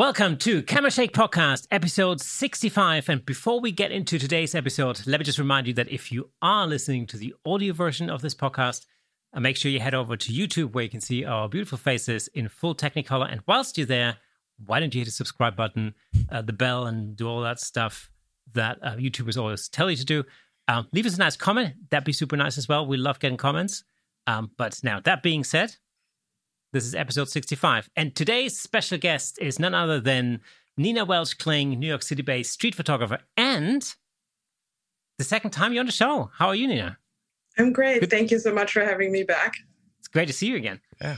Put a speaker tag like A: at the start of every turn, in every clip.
A: Welcome to Camera Shake Podcast, episode 65. And before we get into today's episode, let me just remind you that if you are listening to the audio version of this podcast, uh, make sure you head over to YouTube where you can see our beautiful faces in full Technicolor. And whilst you're there, why don't you hit the subscribe button, uh, the bell, and do all that stuff that uh, YouTubers always tell you to do? Um, leave us a nice comment. That'd be super nice as well. We love getting comments. Um, but now, that being said, this is episode 65. And today's special guest is none other than Nina Welch Kling, New York City based street photographer, and the second time you're on the show. How are you, Nina?
B: I'm great. Good. Thank you so much for having me back.
A: It's great to see you again.
C: Yeah.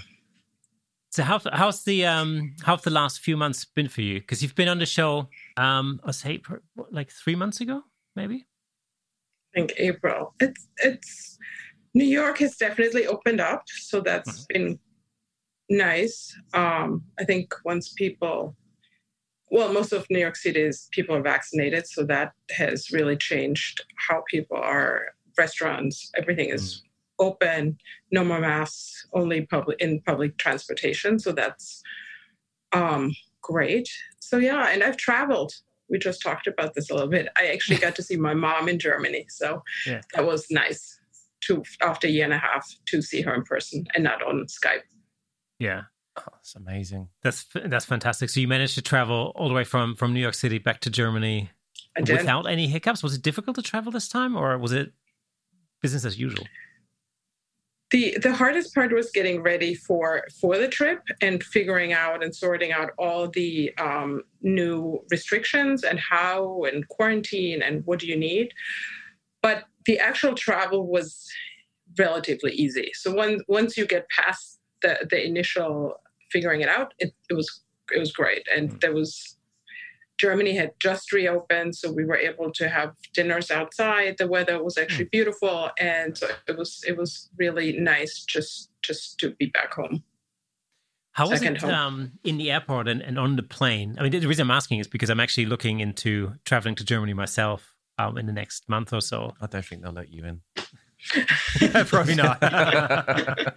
A: So how how's the um how's the last few months been for you? Because you've been on the show um I say like three months ago, maybe.
B: I think April. It's it's New York has definitely opened up, so that's mm-hmm. been nice. Um, I think once people, well, most of New York City's people are vaccinated, so that has really changed how people are. Restaurants, everything is mm. open, no more masks, only public in public transportation. So that's um, great. So yeah, and I've traveled. We just talked about this a little bit. I actually got to see my mom in Germany, so yeah. that was nice. To after a year and a half to see her in person and not on Skype.
A: Yeah.
C: Oh, that's amazing.
A: That's that's fantastic. So you managed to travel all the way from from New York City back to Germany without any hiccups. Was it difficult to travel this time, or was it business as usual?
B: The the hardest part was getting ready for for the trip and figuring out and sorting out all the um, new restrictions and how and quarantine and what do you need. But the actual travel was relatively easy. So once once you get past the the initial figuring it out, it, it was it was great, and mm. there was Germany had just reopened, so we were able to have dinners outside. The weather was actually mm. beautiful, and so it was it was really nice just just to be back home.
A: How was Second it um, in the airport and, and on the plane? I mean, the reason I'm asking is because I'm actually looking into traveling to Germany myself um, in the next month or so.
C: I don't think they'll let you in.
A: yeah, probably not.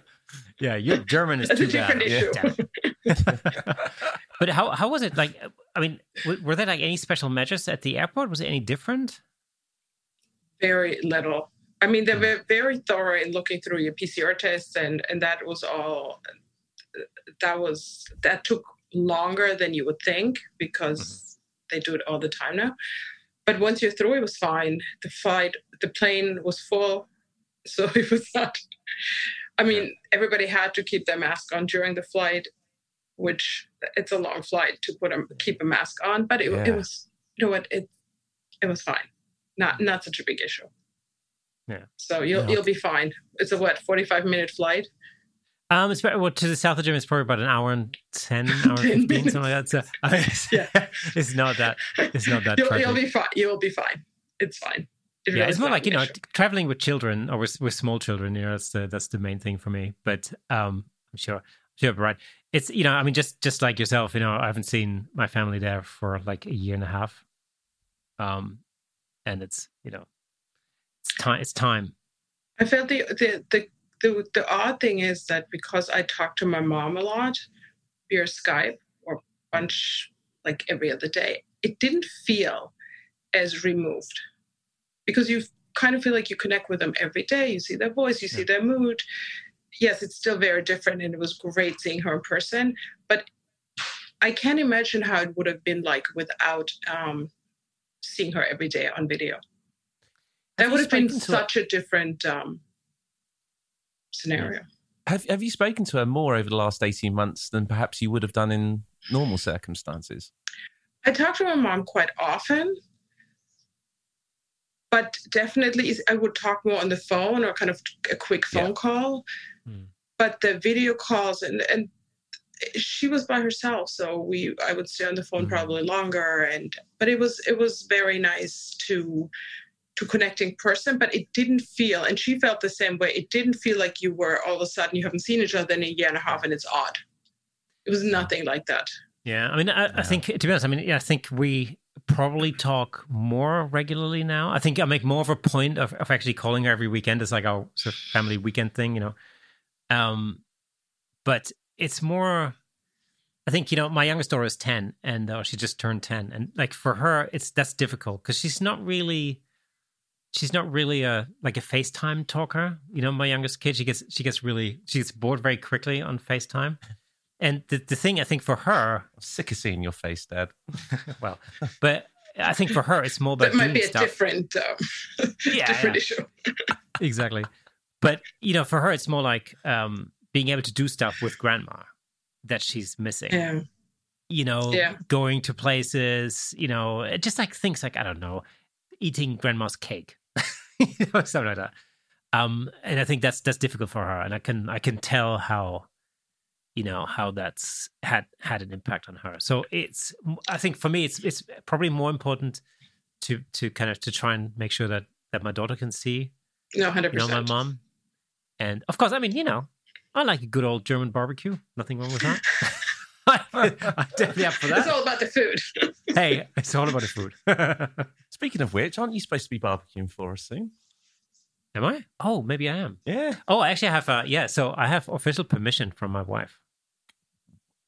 A: yeah, your German is
B: That's
A: too
B: a different
A: bad. Issue. but how how was it like? I mean, were there like any special measures at the airport? Was it any different?
B: Very little. I mean, they hmm. were very thorough in looking through your PCR tests, and and that was all. That was that took longer than you would think because mm-hmm. they do it all the time now. But once you're through, it was fine. The flight, the plane was full, so it was not I mean, everybody had to keep their mask on during the flight, which it's a long flight to put a keep a mask on. But it, yeah. it was, you know what, it it was fine, not not such a big issue.
A: Yeah.
B: So you'll yeah. you'll be fine. It's a what forty five minute flight.
A: Um, it's well, to the south of Germany. It's probably about an hour and ten, hour and fifteen, something like that. So it's, yeah. it's not that. It's not that.
B: You'll, you'll be fine. You'll be fine. It's fine
A: yeah, it's more like you know traveling with children or with, with small children. You know, that's the that's the main thing for me. But um, I'm sure, sure, right. It's you know, I mean, just just like yourself, you know, I haven't seen my family there for like a year and a half. Um, and it's you know, it's time. It's time.
B: I felt the the the the, the odd thing is that because I talk to my mom a lot via Skype or bunch like every other day, it didn't feel as removed because you kind of feel like you connect with them every day. You see their voice, you see their mood. Yes, it's still very different, and it was great seeing her in person. But I can't imagine how it would have been like without um, seeing her every day on video. That would have been such a different um, scenario.
C: Have Have you spoken to her more over the last eighteen months than perhaps you would have done in normal circumstances?
B: I talk to my mom quite often, but definitely I would talk more on the phone or kind of a quick phone yeah. call. Mm. But the video calls and and she was by herself, so we I would stay on the phone mm. probably longer. And but it was it was very nice to to connect in person, but it didn't feel, and she felt the same way. It didn't feel like you were all of a sudden you haven't seen each other in a year and a half, and it's odd. It was nothing like that.
A: Yeah, I mean, I, I think to be honest, I mean, yeah, I think we probably talk more regularly now. I think I make more of a point of, of actually calling her every weekend. It's like our sort of family weekend thing, you know. Um, but it's more. I think you know my youngest daughter is ten, and uh, she just turned ten, and like for her, it's that's difficult because she's not really, she's not really a like a FaceTime talker. You know, my youngest kid, she gets she gets really she gets bored very quickly on FaceTime, and the the thing I think for her,
C: I'm sick of seeing your face, Dad.
A: well, but I think for her it's more about
B: that might be a
A: stuff.
B: different, um,
A: Yeah,
B: different
A: yeah.
B: issue.
A: exactly. But you know, for her, it's more like um, being able to do stuff with grandma that she's missing.
B: Yeah.
A: You know,
B: Yeah.
A: going to places. You know, just like things like I don't know, eating grandma's cake, you know, something like that. Um, and I think that's that's difficult for her, and I can I can tell how, you know, how that's had had an impact on her. So it's I think for me, it's it's probably more important to to kind of to try and make sure that that my daughter can see
B: No, hundred
A: you know,
B: percent.
A: my mom. And of course, I mean, you know, I like a good old German barbecue. Nothing wrong with that. I'm definitely up for that.
B: It's all about the food.
A: hey, it's all about the food.
C: Speaking of which, aren't you supposed to be barbecuing for us soon?
A: am I? Oh, maybe I am.
C: Yeah.
A: Oh, actually, I have. Uh, yeah, so I have official permission from my wife.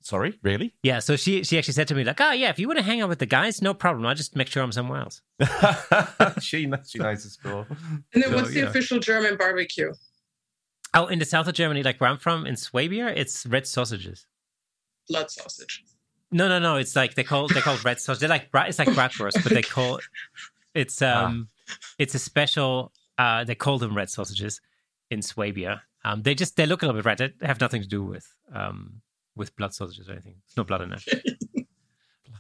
C: Sorry, really?
A: Yeah, so she she actually said to me like, "Oh yeah, if you want to hang out with the guys, no problem. I'll just make sure I'm somewhere else."
C: she knows, she knows the score.
B: And then
A: So,
B: what's the
A: yeah.
B: official German barbecue?
A: Oh, in the south of Germany, like where I'm from, in Swabia, it's red sausages.
B: Blood sausage.
A: No, no, no. It's like they call they call it red sausage. They're like it's like bratwurst, but they call it's um it's a special. Uh, they call them red sausages in Swabia. Um, they just they look a little bit red. They have nothing to do with um with blood sausages or anything. It's not blood in it.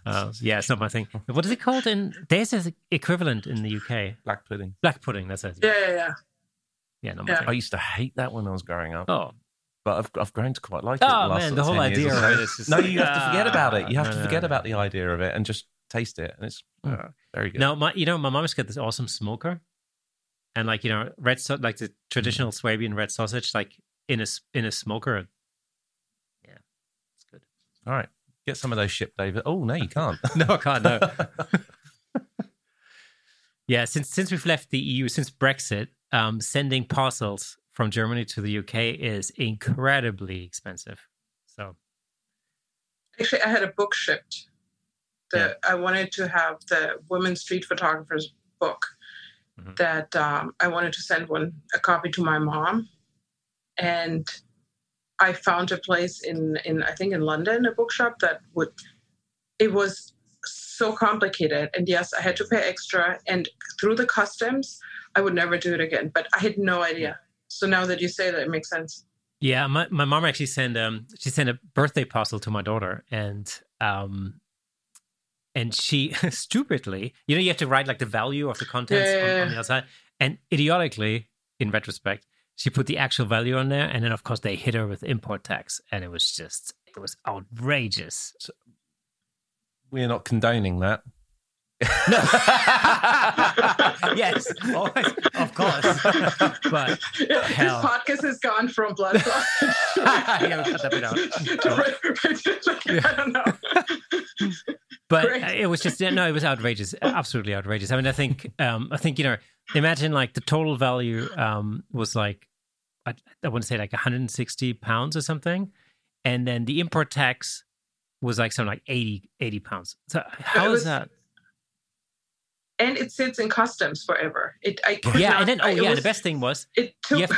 A: Uh, yeah, it's not my thing. What is it called in? There's an equivalent in the UK.
C: Black pudding.
A: Black pudding. That's it.
B: Yeah, yeah, yeah.
A: Yeah, not my
B: Yeah.
C: I used to hate that when I was growing up,
A: Oh,
C: but I've, I've grown to quite like it.
A: Oh,
C: the last
A: man, the whole idea of it is
C: No, you have to forget about it. You have
A: ah,
C: to forget
A: no,
C: about
A: no.
C: the idea of it and just taste it, and it's mm,
A: Uh,
C: very good.
A: No, my you know my mom has got this awesome smoker, and like you know red so- like the traditional Swabian red sausage, like in a in a smoker. Yeah, it's good.
C: All right, get some of those shipped, David. Oh no, you can't.
A: no, I can't. No. yeah, since since we've left the EU, since Brexit, um, sending parcels from Germany to the UK is incredibly expensive. So
B: Actually, I had a book shipped. The I wanted to have the women street photographers book.
A: Mhm.
B: That um, I wanted to send one a copy to my mom, and I found a place in in I think in London a bookshop that would. It was so complicated, and yes, I had to pay extra, and through the customs, I would never do it again. But I had no idea. So now that you say that, it makes sense.
A: Yeah, my, my mom actually sent um she sent a birthday parcel to my daughter and um and she stupidly you know you have to write like the value of the contents on,
B: Yeah.
A: on the outside and idiotically in retrospect she put the actual value on there and then of course they hit her with import tax and it was just it was outrageous.
C: We're not condoning that. No.
A: yes, always, of course. But
B: this
A: Hell.
B: podcast has gone from blood sausage.
A: Yeah, we cut that bit out.
B: I don't know.
A: But
B: Great.
A: it was just no, it was outrageous, absolutely outrageous. I mean, I think, um, I think you know, imagine like the total value um, was like, I, I want to say like 160 pounds or something, and then the import tax was like something like 80, 80 pounds. So how is
B: was-
A: that?
B: And it sits in customs forever. It I
A: Yeah,
B: not-
A: and then oh
B: I-
A: yeah,
B: was-
A: the best thing was
B: it took
A: have-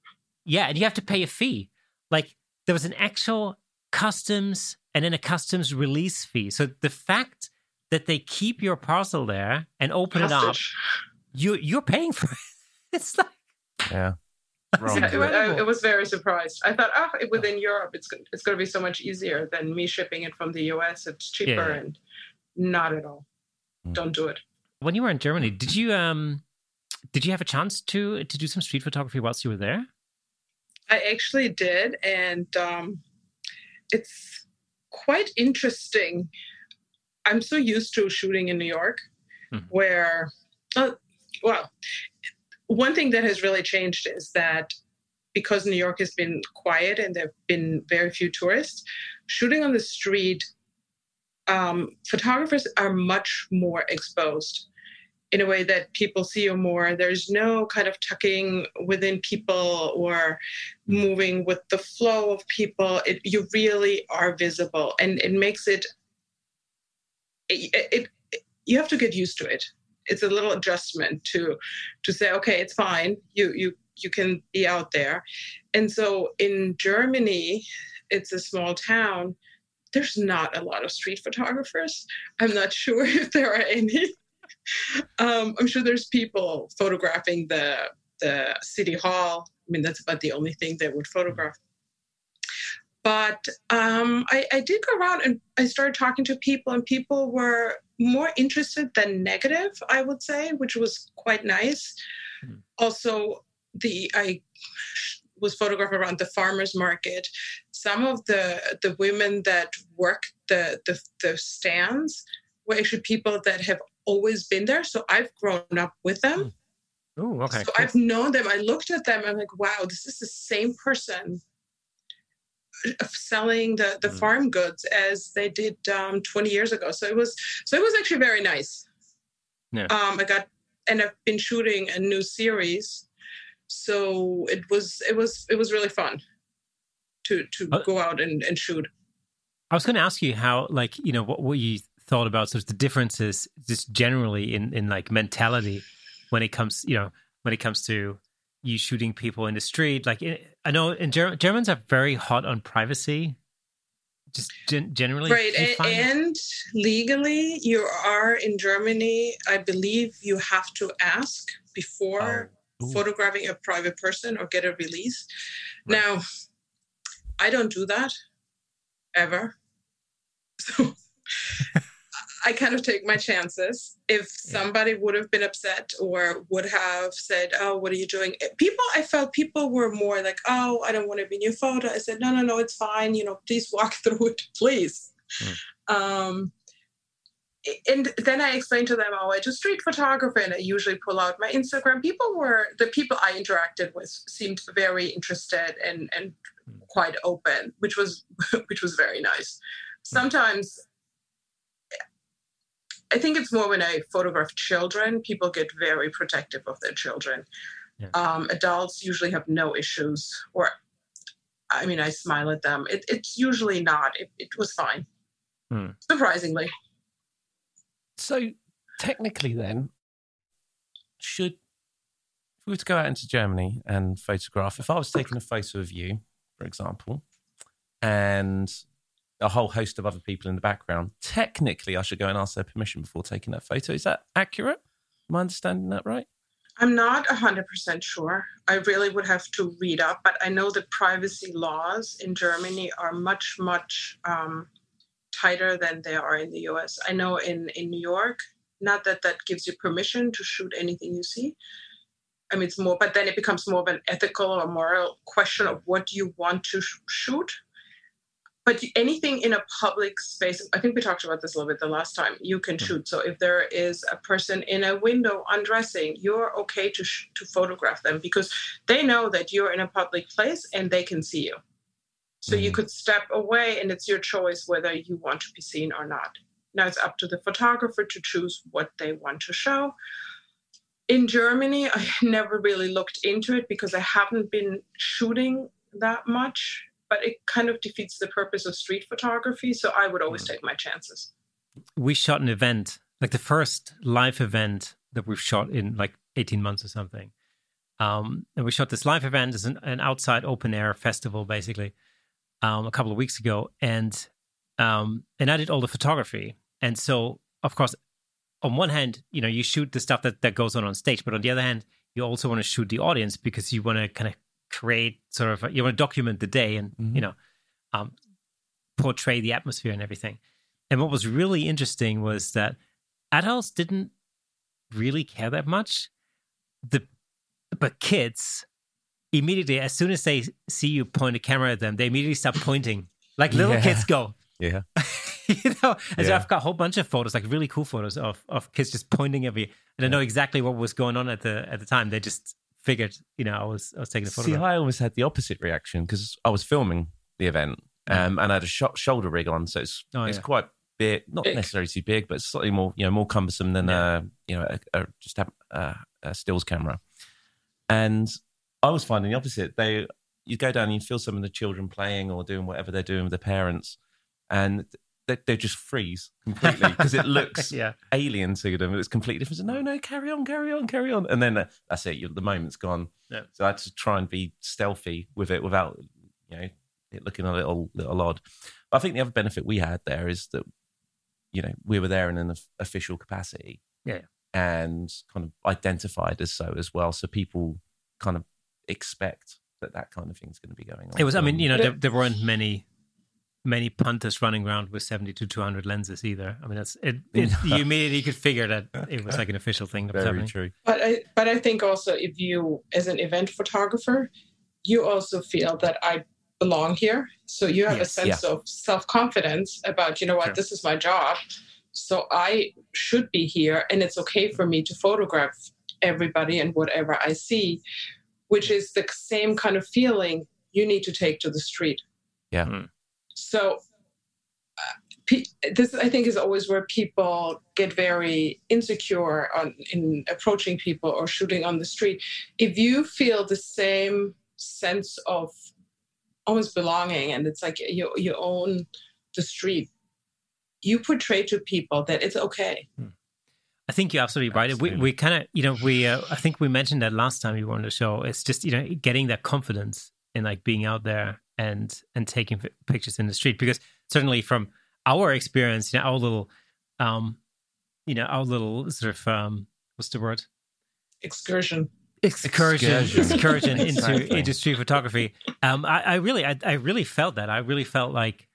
A: yeah, and you have to pay a fee. Like there was an actual customs and then a customs release fee. So the fact that they keep your parcel there and open it up you you're paying for it. It's like
C: Yeah. Wrong.
B: Yeah, it, was, I, was very surprised. I thought, oh, within Europe, it's it's going to be so much easier than me shipping it from the US. It's cheaper,
A: Yeah.
B: and not at all.
C: Mm.
B: Don't do it.
A: when you were in Germany, did you um did you have a chance to to do some street photography whilst you were there?
B: I actually did, and um, it's quite interesting. I'm so used to shooting in New York,
A: Mhm.
B: where, uh, well, one thing that has really changed is that because New York has been quiet and there have been very few tourists, shooting on the street, um, photographers are much more exposed. In a way that people see you more. There's no kind of tucking within people or moving with the flow of people. It, you really are visible, and it makes it, it, it, it. You have to get used to it. It's a little adjustment to to say, okay, it's fine. You you you can be out there, and so in Germany, it's a small town there's not a lot of street photographers. I'm not sure if there are any. Um, I'm sure there's people photographing the the city hall. I mean, that's about the only thing they would photograph. But um, I, I did go around and I started talking to people, and people were more interested than negative, I would say, which was quite nice. Mm. Also, the I was photographed around the farmers market. Some of the the women that work the the, the stands were actually people that have always been there. So I've grown up with them.
A: Oh, okay.
B: So. I've known them. I looked at them. I'm like, wow, this is the same person selling the the mm. farm goods as they did um, 20 years ago. So it was so it was actually very nice. Yeah. Um, I got and I've been shooting a new series, so it was it was it was really fun to to uh, go out and, and shoot.
A: I was going to ask you how, like, you know, what, what you thought about. Sort of the differences just generally in in like mentality when it comes you know when it comes to you shooting people in the street. Like eh, i know in Ger- germans are very hot on privacy. Just gen- generally
B: right and, and, legally you are in germany i believe you have to ask before oh. photographing a private person or get a release. Right. now i don't do that ever. So I kind of take my chances. If somebody would have been upset or would have said, "Oh, what are you doing?" People, I felt people were more like, "Oh, I don't want to be in your photo." I said, "No, no, no, it's fine. You know, please walk through it, please." Mm. Um, and then I explained to them, "Oh, I do street photography, and I usually pull out my Instagram." People were the people I interacted with seemed very interested and and hmm. quite open, which was which was very nice. Hmm. Sometimes I think it's more when I photograph children, people get very protective of their children. Yeah. Um, adults usually have no issues, or I mean, I smile at them. It, it's usually not. It, it was fine, hmm. surprisingly.
C: So, technically, then, should if we were to go out into Germany and photograph, if I was taking a photo of you, for example, and a whole host of other people in the background. Technically, I should go and ask their permission before taking that photo. Is that accurate? Am I understanding that right?
B: I'm not 100% sure. I really would have to read up, but I know the privacy laws in Germany are much, much um, tighter than they are in the US. I know in, in New York, not that that gives you permission to shoot anything you see. I mean, it's more, but then it becomes more of an ethical or moral question of what do you want to sh- shoot but anything in a public space i think we talked about this a little bit the last time you can shoot. So if there is a person in a window undressing you're okay to sh- to photograph them because they know that you're in a public place and they can see you. So mm-hmm. you could step away and it's your choice whether you want to be seen or not. Now it's up to the photographer to choose what they want to show. In germany i never really looked into it because i haven't been shooting that much but it kind of defeats the purpose of street photography. So I would always mm. take my chances.
A: We shot an event, like the first live event that we've shot in like 18 months or something. Um, and we shot this live event as an, an outside open air festival, basically, um, a couple of weeks ago. And um, and I did all the photography. And so, of course, on one hand, you know, you shoot the stuff that, that goes on on stage, but on the other hand, you also want to shoot the audience because you want to kind of create sort of you want to document the day and mm-hmm. you know um, portray the atmosphere and everything. And what was really interesting was that adults didn't really care that much. The but kids immediately, as soon as they see you point a camera at them, they immediately start pointing like little yeah. kids go.
C: Yeah.
A: you know, and yeah. so I've got a whole bunch of photos, like really cool photos of of kids just pointing at me, and I know exactly what was going on at the at the time. They just figured, you know, I was I was taking a photo.
C: See, I almost had the opposite reaction because I was filming the event um, and I had a sh- shoulder rig on, so it's oh, it's yeah. quite big, not
B: Big.
C: necessarily too big, but slightly more, you know, more cumbersome than
A: Yeah.
C: uh, you know, a, a, just a, a, a stills camera. And I was finding the opposite. They, you go down, and you feel some of the children playing or doing whatever they're doing with their parents, and they, they just freeze completely because it looks
A: yeah.
C: alien to them. It's completely different. So, No, no, carry on, carry on, carry on. And then uh, that's it. You, the moment's gone.
A: Yeah.
C: So I had to try and be stealthy with it without, you know, it looking a little little odd. But I think the other benefit we had there is that, you know, we were there in an official capacity.
A: Yeah.
C: And kind of identified as so as well. So people kind of expect that that kind of thing's going to be going on.
A: It was. I mean, you know, there, there weren't many many punters running around with 70 to 200 lenses either. I mean, that's it. it you immediately could figure that it was like an official thing
C: very
A: happening.
C: true.
B: But I but I think also if you as an event photographer, you also feel that I belong here. So you have
A: Yes,
B: a sense of self-confidence about, you know what,
A: Sure.
B: this is my job. So I should be here and it's okay for me to photograph everybody and whatever I see, which is the same kind of feeling you need to take to the street.
C: Yeah.
A: Mm.
B: So uh, pe- this I think is always where people get very insecure on in approaching people or shooting on the street. If you feel the same sense of almost belonging and it's like you you own the street, you portray to people that it's okay.
A: I think you're absolutely right. We we kind of you know we uh, I think we mentioned that last time you were on the show. It's just you know getting that confidence in like being out there and and taking pictures in the street because certainly from our experience, you know, our little um you know our little sort of um what's the word
B: Excursion.
A: excursion
C: Excursion.
A: excursion into
C: Exactly.
A: into street photography. Um, I, I really I, I really felt that. I really felt like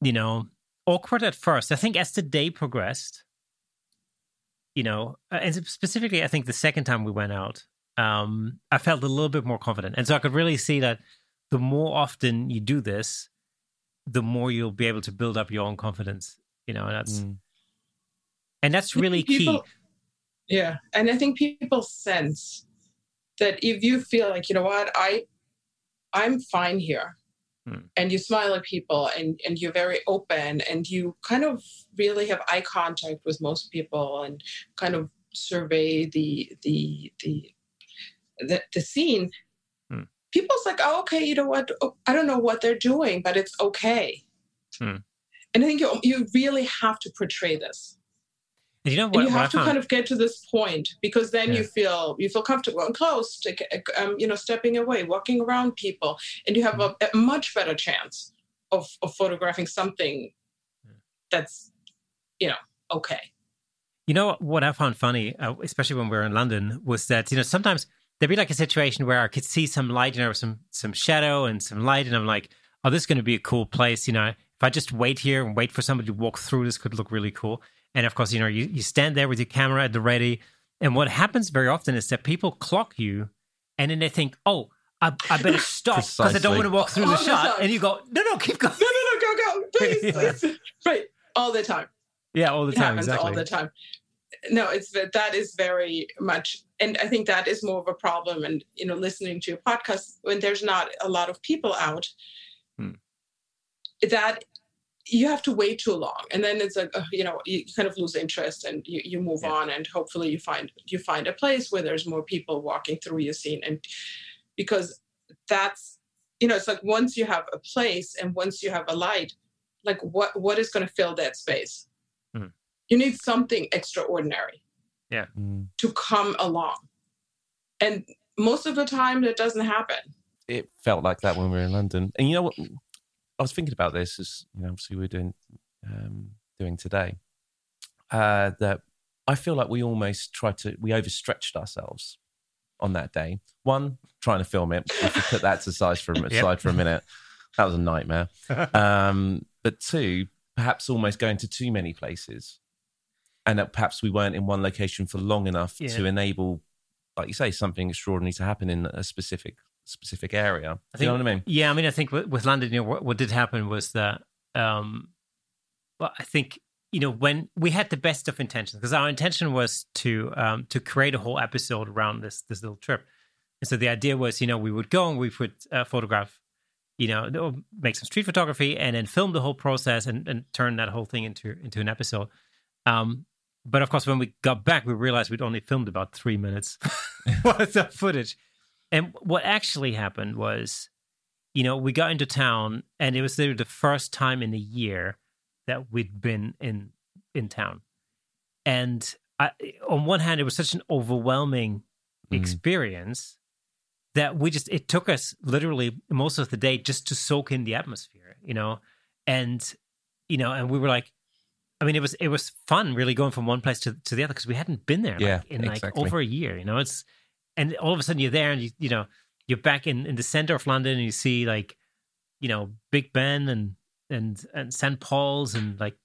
A: you know awkward at first. I think as the day progressed, you know, uh, and specifically, I think the second time we went out, um, I felt a little bit more confident, and so I could really see that the more often you do this, the more you'll be able to build up your own confidence. You know, and that's
C: Mm.
A: and that's really key.
B: Yeah, and I think people sense that if you feel like you know what I, I'm fine here,
A: Hmm.
B: and you smile at people and and you're very open and you kind of really have eye contact with most people and kind of survey the the the the, the scene. People's like, oh, okay, you know what? Oh, I don't know what they're doing, but it's okay.
A: Hmm.
B: And I think you you really have to portray this
A: you know
B: and
A: what?
B: you
A: what I
B: have to kind of get to this point because then
A: Yeah.
B: you feel you feel comfortable and close to um, you know stepping away walking around people and you have a,
A: Mm-hmm.
B: a much better chance of, of photographing something
A: Yeah.
B: that's you know okay
A: You know what I found funny, uh, especially when we were in London, was that you know sometimes there'd be like a situation where I could see some light, you know, some some shadow and some light, and I'm like, oh, this is going to be a cool place. You know, if I just wait here and wait for somebody to walk through, this could look really cool. And of course, you know, you, you stand there with your camera at the ready, and what happens very often is that people clock you, and then they think, oh. I, I better stop because I don't want to walk through
B: All
A: the
B: the
A: shot. And you go, no, no, keep going.
B: no no no go go please,
A: Yeah.
B: right all the time
A: Yeah, all the
B: it
A: time.
B: happens
A: Exactly.
B: all the time no it's that is very much and i think that is more of a problem and you know listening to your podcast when there's not a lot of people out
A: Hmm.
B: that you have to wait too long and then it's like uh, you know you kind of lose interest and you, you move
A: Yeah.
B: on and hopefully you find you find a place where there's more people walking through your scene and because that's you know it's like once you have a place and once you have a light like what what is going to fill that space. You need something extraordinary
C: Mm.
B: to come along and most of the time that doesn't happen
C: it felt like that when we were in London. And you know what? I was thinking about this as you know, obviously we're doing um, doing today. Uh, that I feel like we almost tried to we overstretched ourselves on that day. One, trying to film it. If you put that to side for a- aside for a minute, that was a nightmare. Um, but two, perhaps almost going to too many places, and that perhaps we weren't in one location for long enough
A: Yeah.
C: to enable, like you say, something extraordinary to happen in a specific specific area.
A: I
C: Do you know
A: think-
C: what I mean?
A: Yeah, I mean, I think with, with London, you know, what, what did happen was that, um, well, I think you know when we had the best of intentions because our intention was to um, to create a whole episode around this this little trip, and so the idea was, you know, we would go and we would uh, photograph, you know, make some street photography and then film the whole process and, and turn that whole thing into into an episode. Um, but of course, when we got back, we realized we'd only filmed about three minutes worth of footage. And what actually happened was, you know, we got into town, and it was the first time in a year that we'd been in in town. And I, on one hand, it was such an overwhelming mm. experience that we just it took us literally most of the day just to soak in the atmosphere, you know, and you know, and we were like, I mean, it was it was fun really going from one place to, to the other because we hadn't been there
C: yeah,
A: like, in like over a year, you know. It's and all of a sudden you're there and you you know you're back in in the center of London and you see like you know Big Ben and and and St Paul's and like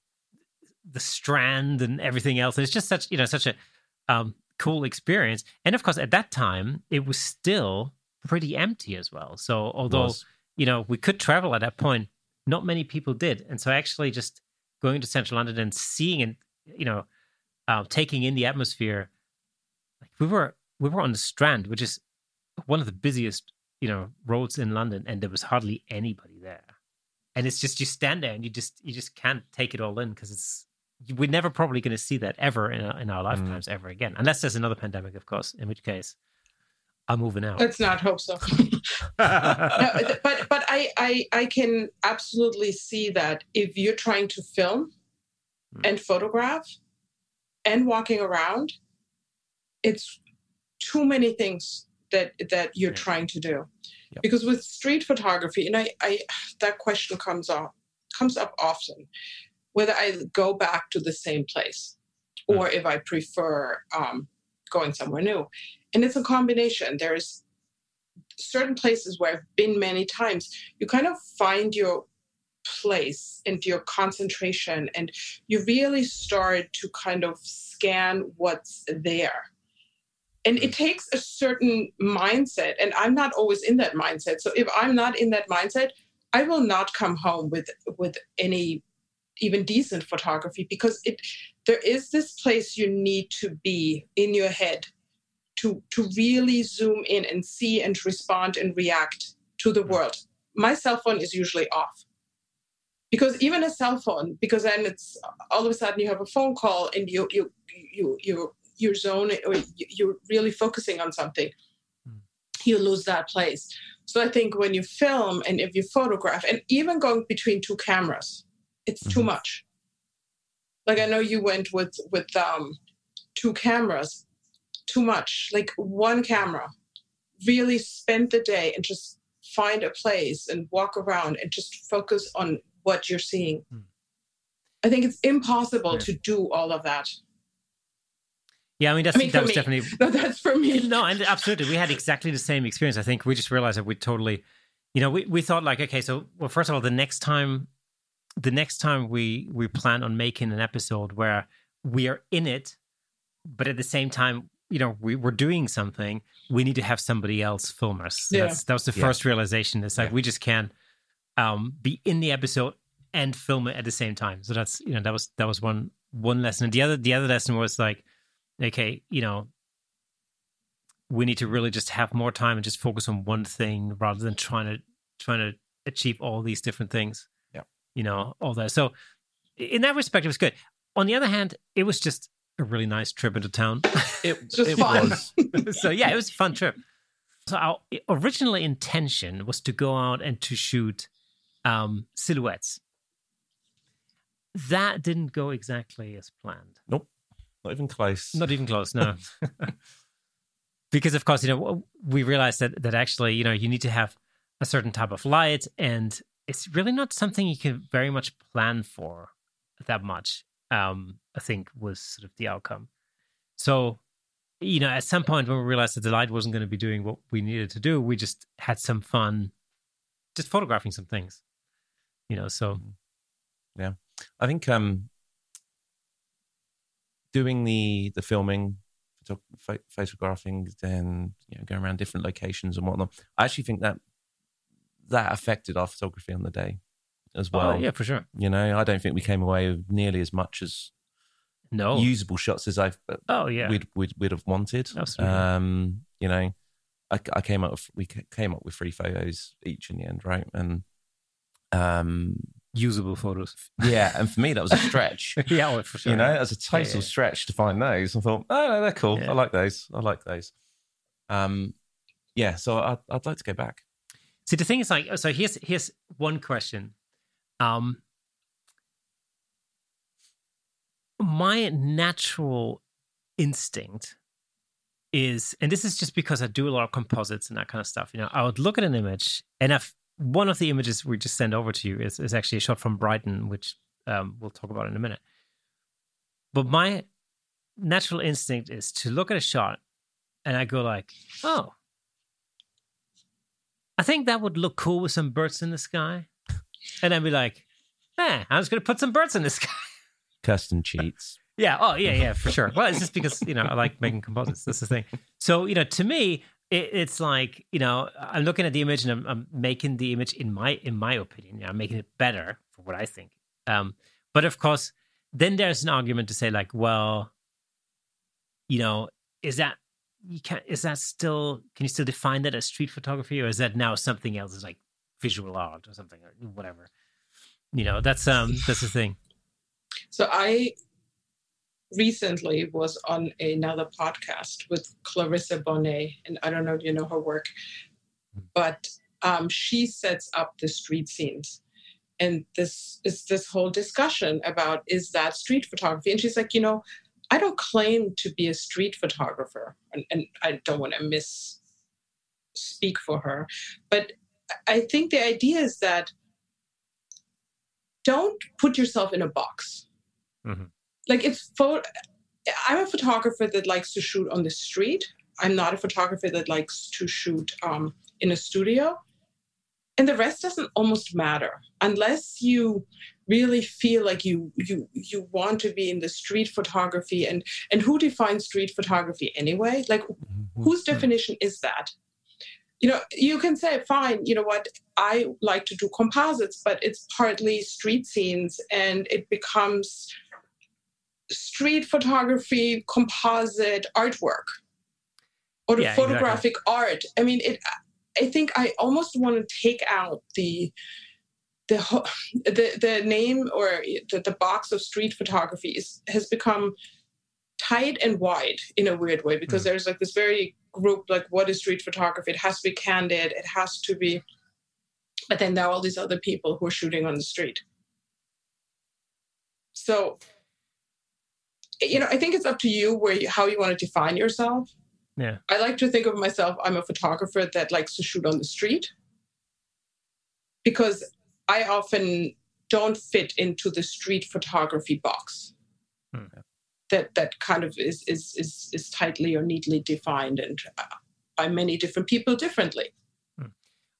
A: the Strand and everything else. And it's just such you know such a um, cool experience. And of course, at that time, it was still pretty empty as well. So although you know we could travel at that point, not many people did. And so actually, just going to central London and seeing and you know uh, taking in the atmosphere, like we were we were on the Strand, which is one of the busiest you know roads in London, and there was hardly anybody there. And it's just you stand there and you just you just can't take it all in because it's we're never probably going to see that ever in our, in our mm. lifetimes mm. ever again, unless there's another pandemic, of course. In which case, I'm moving out.
B: Let's not hope so. no, but but I, I I can absolutely see that if you're trying to film mm. and photograph and walking around, it's too many things that that you're yeah. trying to do. Yep. Because with street photography, and I, I that question comes up comes up often whether I go back to the same place hmm. or if I prefer um, going somewhere new. And it's a combination. There's certain places where I've been many times. You kind of find your place and your concentration, and you really start to kind of scan what's there. And it hmm. takes a certain mindset, and I'm not always in that mindset. So if I'm not in that mindset, I will not come home with with any even decent photography because it there is this place you need to be in your head to to really zoom in and see and respond and react to the world. My cell phone is usually off. Because even a cell phone because then it's all of a sudden you have a phone call and you you you you your zone or you're really focusing on something. Hmm. you lose that place. So i think when you film and if you photograph and even going between two cameras it's mm-hmm. too much. Like i know you went with with um two cameras too much like one camera really spend the day and just find a place and walk around and just focus on what you're seeing mm. i think it's impossible yeah. to do all of that
A: yeah, I mean that's I mean, that was me. definitely
B: no, that's for me.
A: No, and absolutely, we had exactly the same experience. I think we just realized that we totally, you know, we, we thought like, okay, so well, first of all, the next time the next time we we plan on making an episode where we are in it, but at the same time, you know, we, we're doing something, we need to have somebody else film us. Yeah. That's, that was the yeah. first realization. It's like yeah. we just can't um, be in the episode and film it at the same time. So that's you know that was that was one one lesson. And the other the other lesson was like, okay, you know, we need to really just have more time and just focus on one thing rather than trying to trying to achieve all these different things Yeah. you know, all that. So in that respect, it was good. On the other hand, it was just a really nice trip into town.
B: It, just it fun.
A: was. so yeah, it was a fun trip. So our original intention was to go out and to shoot um, silhouettes. That didn't go exactly as planned.
C: Nope, not even close.
A: Not even close. No, because of course you know we realized that that actually you know you need to have a certain type of light and it's really not something you can very much plan for that much. Um, I think was sort of the outcome. So, you know, at some point when we realized that the light wasn't going to be doing what we needed to do, we just had some fun, just photographing some things. You know, so
C: mm-hmm. yeah, I think um, doing the the filming, photographing, then you know, going around different locations and whatnot. I actually think that that affected our photography on the day as oh, well.
A: Oh, yeah, for sure.
C: You know, I don't think we came away with nearly as much as
A: no
C: usable shots as I
A: oh yeah
C: we'd we'd, we'd have wanted. Um, you know, I, I came up with we came up with three photos each in the end, right? And um,
A: usable photos.
C: Yeah, and for me that was a stretch.
A: yeah, well, for sure.
C: You know, it was a total
A: Yeah, yeah.
C: stretch to find those. I thought, oh, no, they're cool.
A: Yeah.
C: I like those. I like those. Um, yeah, so I'd, I'd like to go back.
A: See, the thing is, like, so here's here's one question. Um, my natural instinct is, and this is just because I do a lot of composites and that kind of stuff. You know, I would look at an image, and if one of the images we just sent over to you is, is actually a shot from Brighton, which um, we'll talk about in a minute. But my natural instinct is to look at a shot, and I go like, oh. I think that would look cool with some birds in the sky. And I'd be like, eh, I'm just going to put some birds in the sky.
C: Custom cheats.
A: Yeah. Oh, yeah, yeah, for sure. Well, it's just because, you know, I like making composites. That's the thing. So, you know, to me, it, it's like, you know, I'm looking at the image and I'm, I'm making the image in my, in my opinion, you know, I'm making it better for what I think. Um, but of course, then there's an argument to say like, well, you know, is that, you can't, is that still, can you still define that as street photography or is that now something else? Is like visual art or something or whatever? You know, that's, um, that's the thing.
B: So I recently was on another podcast with Clarissa Bonet, and I don't know if you know her work, but um, she sets up the street scenes. And this is this whole discussion about is that street photography? And she's like, you know, I don't claim to be a street photographer, and, and I don't want to miss speak for her, but I think the idea is that don't put yourself in a box.
A: Mhm.
B: Like it's. I'm a photographer that likes to shoot on the street. I'm not a photographer that likes to shoot um, in a studio. And the rest doesn't almost matter unless you really feel like you you you want to be in the street photography and and who defines street photography anyway like whose definition is that you know you can say fine you know what i like to do composites but it's partly street scenes and it becomes street photography composite artwork or the
A: Yeah, exactly.
B: photographic art i mean it i think i almost want to take out the the the, the name or the, the box of street photography is, has become tight and wide in a weird way because
A: Mm.
B: there's like this very group like what is street photography it has to be candid it has to be but then there are all these other people who are shooting on the street so you know i think it's up to you where you, how you want to define yourself
A: Yeah.
B: i like to think of myself i'm a photographer that likes to shoot on the street because i often don't fit into the street photography box
A: Hmm.
B: That that kind of is is is, is tightly or neatly defined and uh, by many different people differently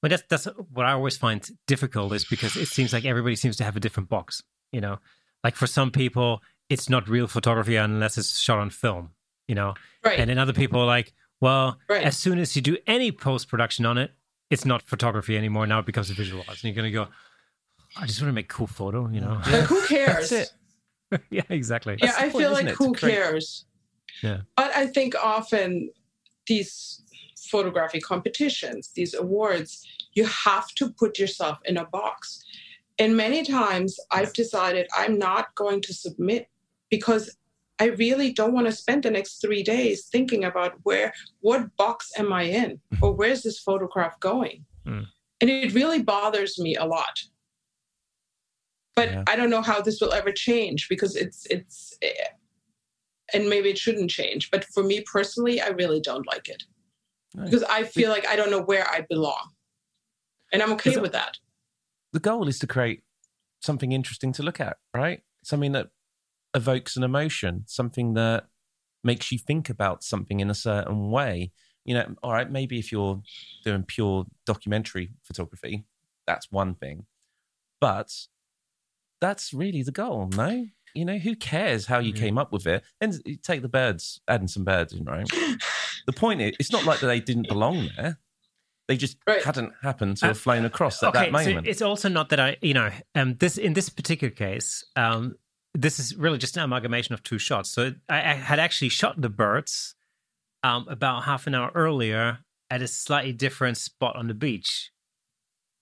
A: But that's that's what I always find difficult is because it seems like everybody seems to have a different box. You know, like for some people, it's not real photography unless it's shot on film. You know,
B: right
A: and then other people are like, well,
B: Right.
A: as soon as you do any post production on it, it's not photography anymore. Now it becomes a visual art, and you're gonna go. I just want to make cool photo. You know.
B: like who cares.
A: yeah, exactly.
B: yeah
C: That's
B: i
C: point,
B: feel
C: isn't
B: like who cares?
A: Yeah.
B: but i think often these photography competitions these awards you have to put yourself in a box. And many times i've decided i'm not going to submit because i really don't want to spend the next three days thinking about where what box am i in? Or where's this photograph going?
A: Mm.
B: and it really bothers me a lot but
C: Yeah.
B: i don't know how this will ever change because it's it's eh, and maybe it shouldn't change but for me personally i really don't like it because i feel like i don't know where i belong and i'm okay with that
C: the goal is to create something interesting to look at, right? Something that evokes an emotion, something that makes you think about something in a certain way. You know, all right, maybe if you're doing pure documentary photography, that's one thing. But that's really the goal, no? You know, who cares how you
A: Yeah.
C: came up with it? And you take the birds, adding some birds in, right? the point is, it's not like that they didn't belong there. They just
B: Right.
C: hadn't happened to
A: Uh,
C: have flown across at that
A: so
C: moment.
A: it's also not that I, you know, um, this in this particular case, um, this is really just an amalgamation of two shots. So I, I had actually shot the birds um, about half an hour earlier at a slightly different spot on the beach,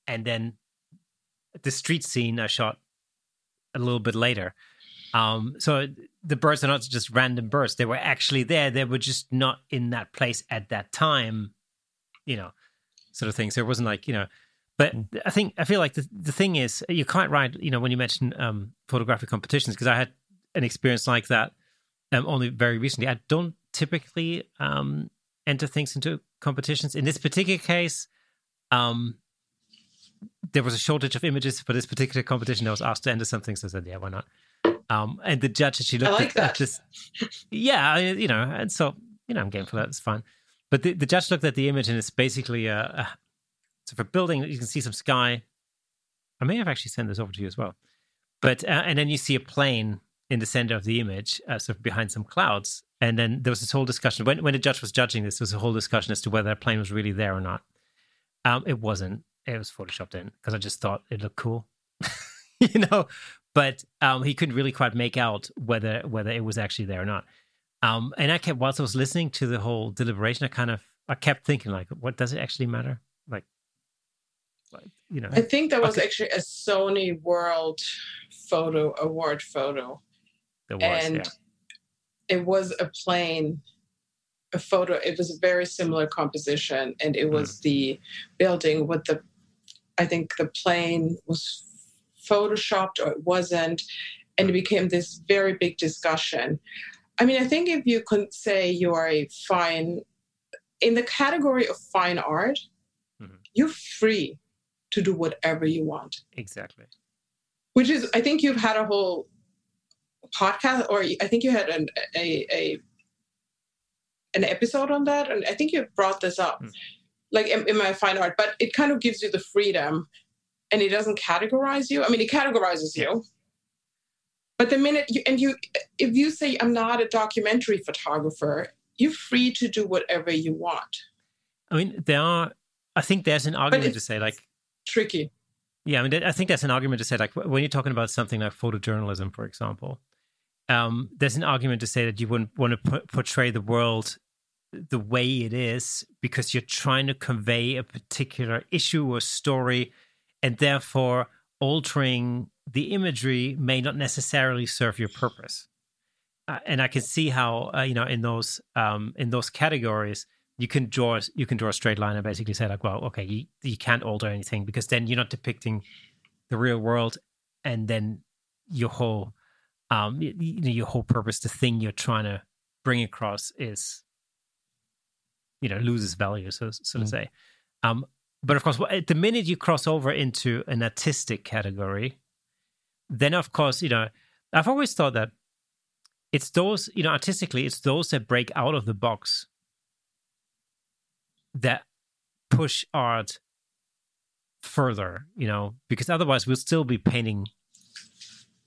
A: and then the street scene I shot a little bit later. Um, so the birds are not just random birds; they were actually there. They were just not in that place at that time, you know, sort of thing. So it wasn't like you know. But mm. I think I feel like the the thing is you're quite right. You know, when you mentioned um, photographic competitions, because I had an experience like that um, only very recently. I don't typically um, enter things into competitions. In this particular case, um, there was a shortage of images for this particular competition. I was asked to enter something, so I said, "Yeah, why not?" Um, and the judge actually looked
B: like
A: at, at, this. Yeah, you know, and so you know, I'm game for that. It's fine. But the, the judge looked at the image, and it's basically a, a so for building. You can see some sky. I may have actually sent this over to you as well. But uh, and then you see a plane in the center of the image, uh, sort of behind some clouds. And then there was this whole discussion when when the judge was judging this. There was a whole discussion as to whether a plane was really there or not. Um, it wasn't. It was photoshopped in because I just thought it looked cool, you know. But um, he couldn't really quite make out whether whether it was actually there or not. Um, and I kept whilst I was listening to the whole deliberation, I kind of I kept thinking like, what does it actually matter? Like,
B: like you know. I think that was okay. actually a Sony World Photo Award photo
A: there was, and yeah.
B: it was a plane, a photo. It was a very similar composition, and it was mm. the building with the. I think the plane was photoshopped or it wasn't, and it became this very big discussion. I mean, I think if you could say you are a fine, in the category of fine art, mm-hmm. you're free to do whatever you want.
A: Exactly.
B: Which is, I think you've had a whole podcast, or I think you had an a, a an episode on that, and I think you brought this up, mm. Like in, in my fine art. But it kind of gives you the freedom, and it doesn't categorize you. I mean, it categorizes you. But the minute you and you, if you say I'm not a documentary photographer, you're free to do whatever you want.
A: I mean, there are. I think there's an argument to say like
B: tricky.
A: Yeah, I mean, I think that's an argument to say like when you're talking about something like photojournalism, for example, um, there's an argument to say that you wouldn't want to portray the world the way it is because you're trying to convey a particular issue or story, and therefore altering the imagery may not necessarily serve your purpose. Uh, and I can see how uh, you know in those um, in those categories you can draw you can draw a straight line and basically say like, well, okay, you you can't alter anything because then you're not depicting the real world, and then your whole um, you, you know, your whole purpose, the thing you're trying to bring across is, you know, loses value, so so to mm. say. Um, but of course, the minute you cross over into an artistic category, then of course, you know, I've always thought that it's those, you know, artistically, it's those that break out of the box that push art further, you know, because otherwise we'll still be painting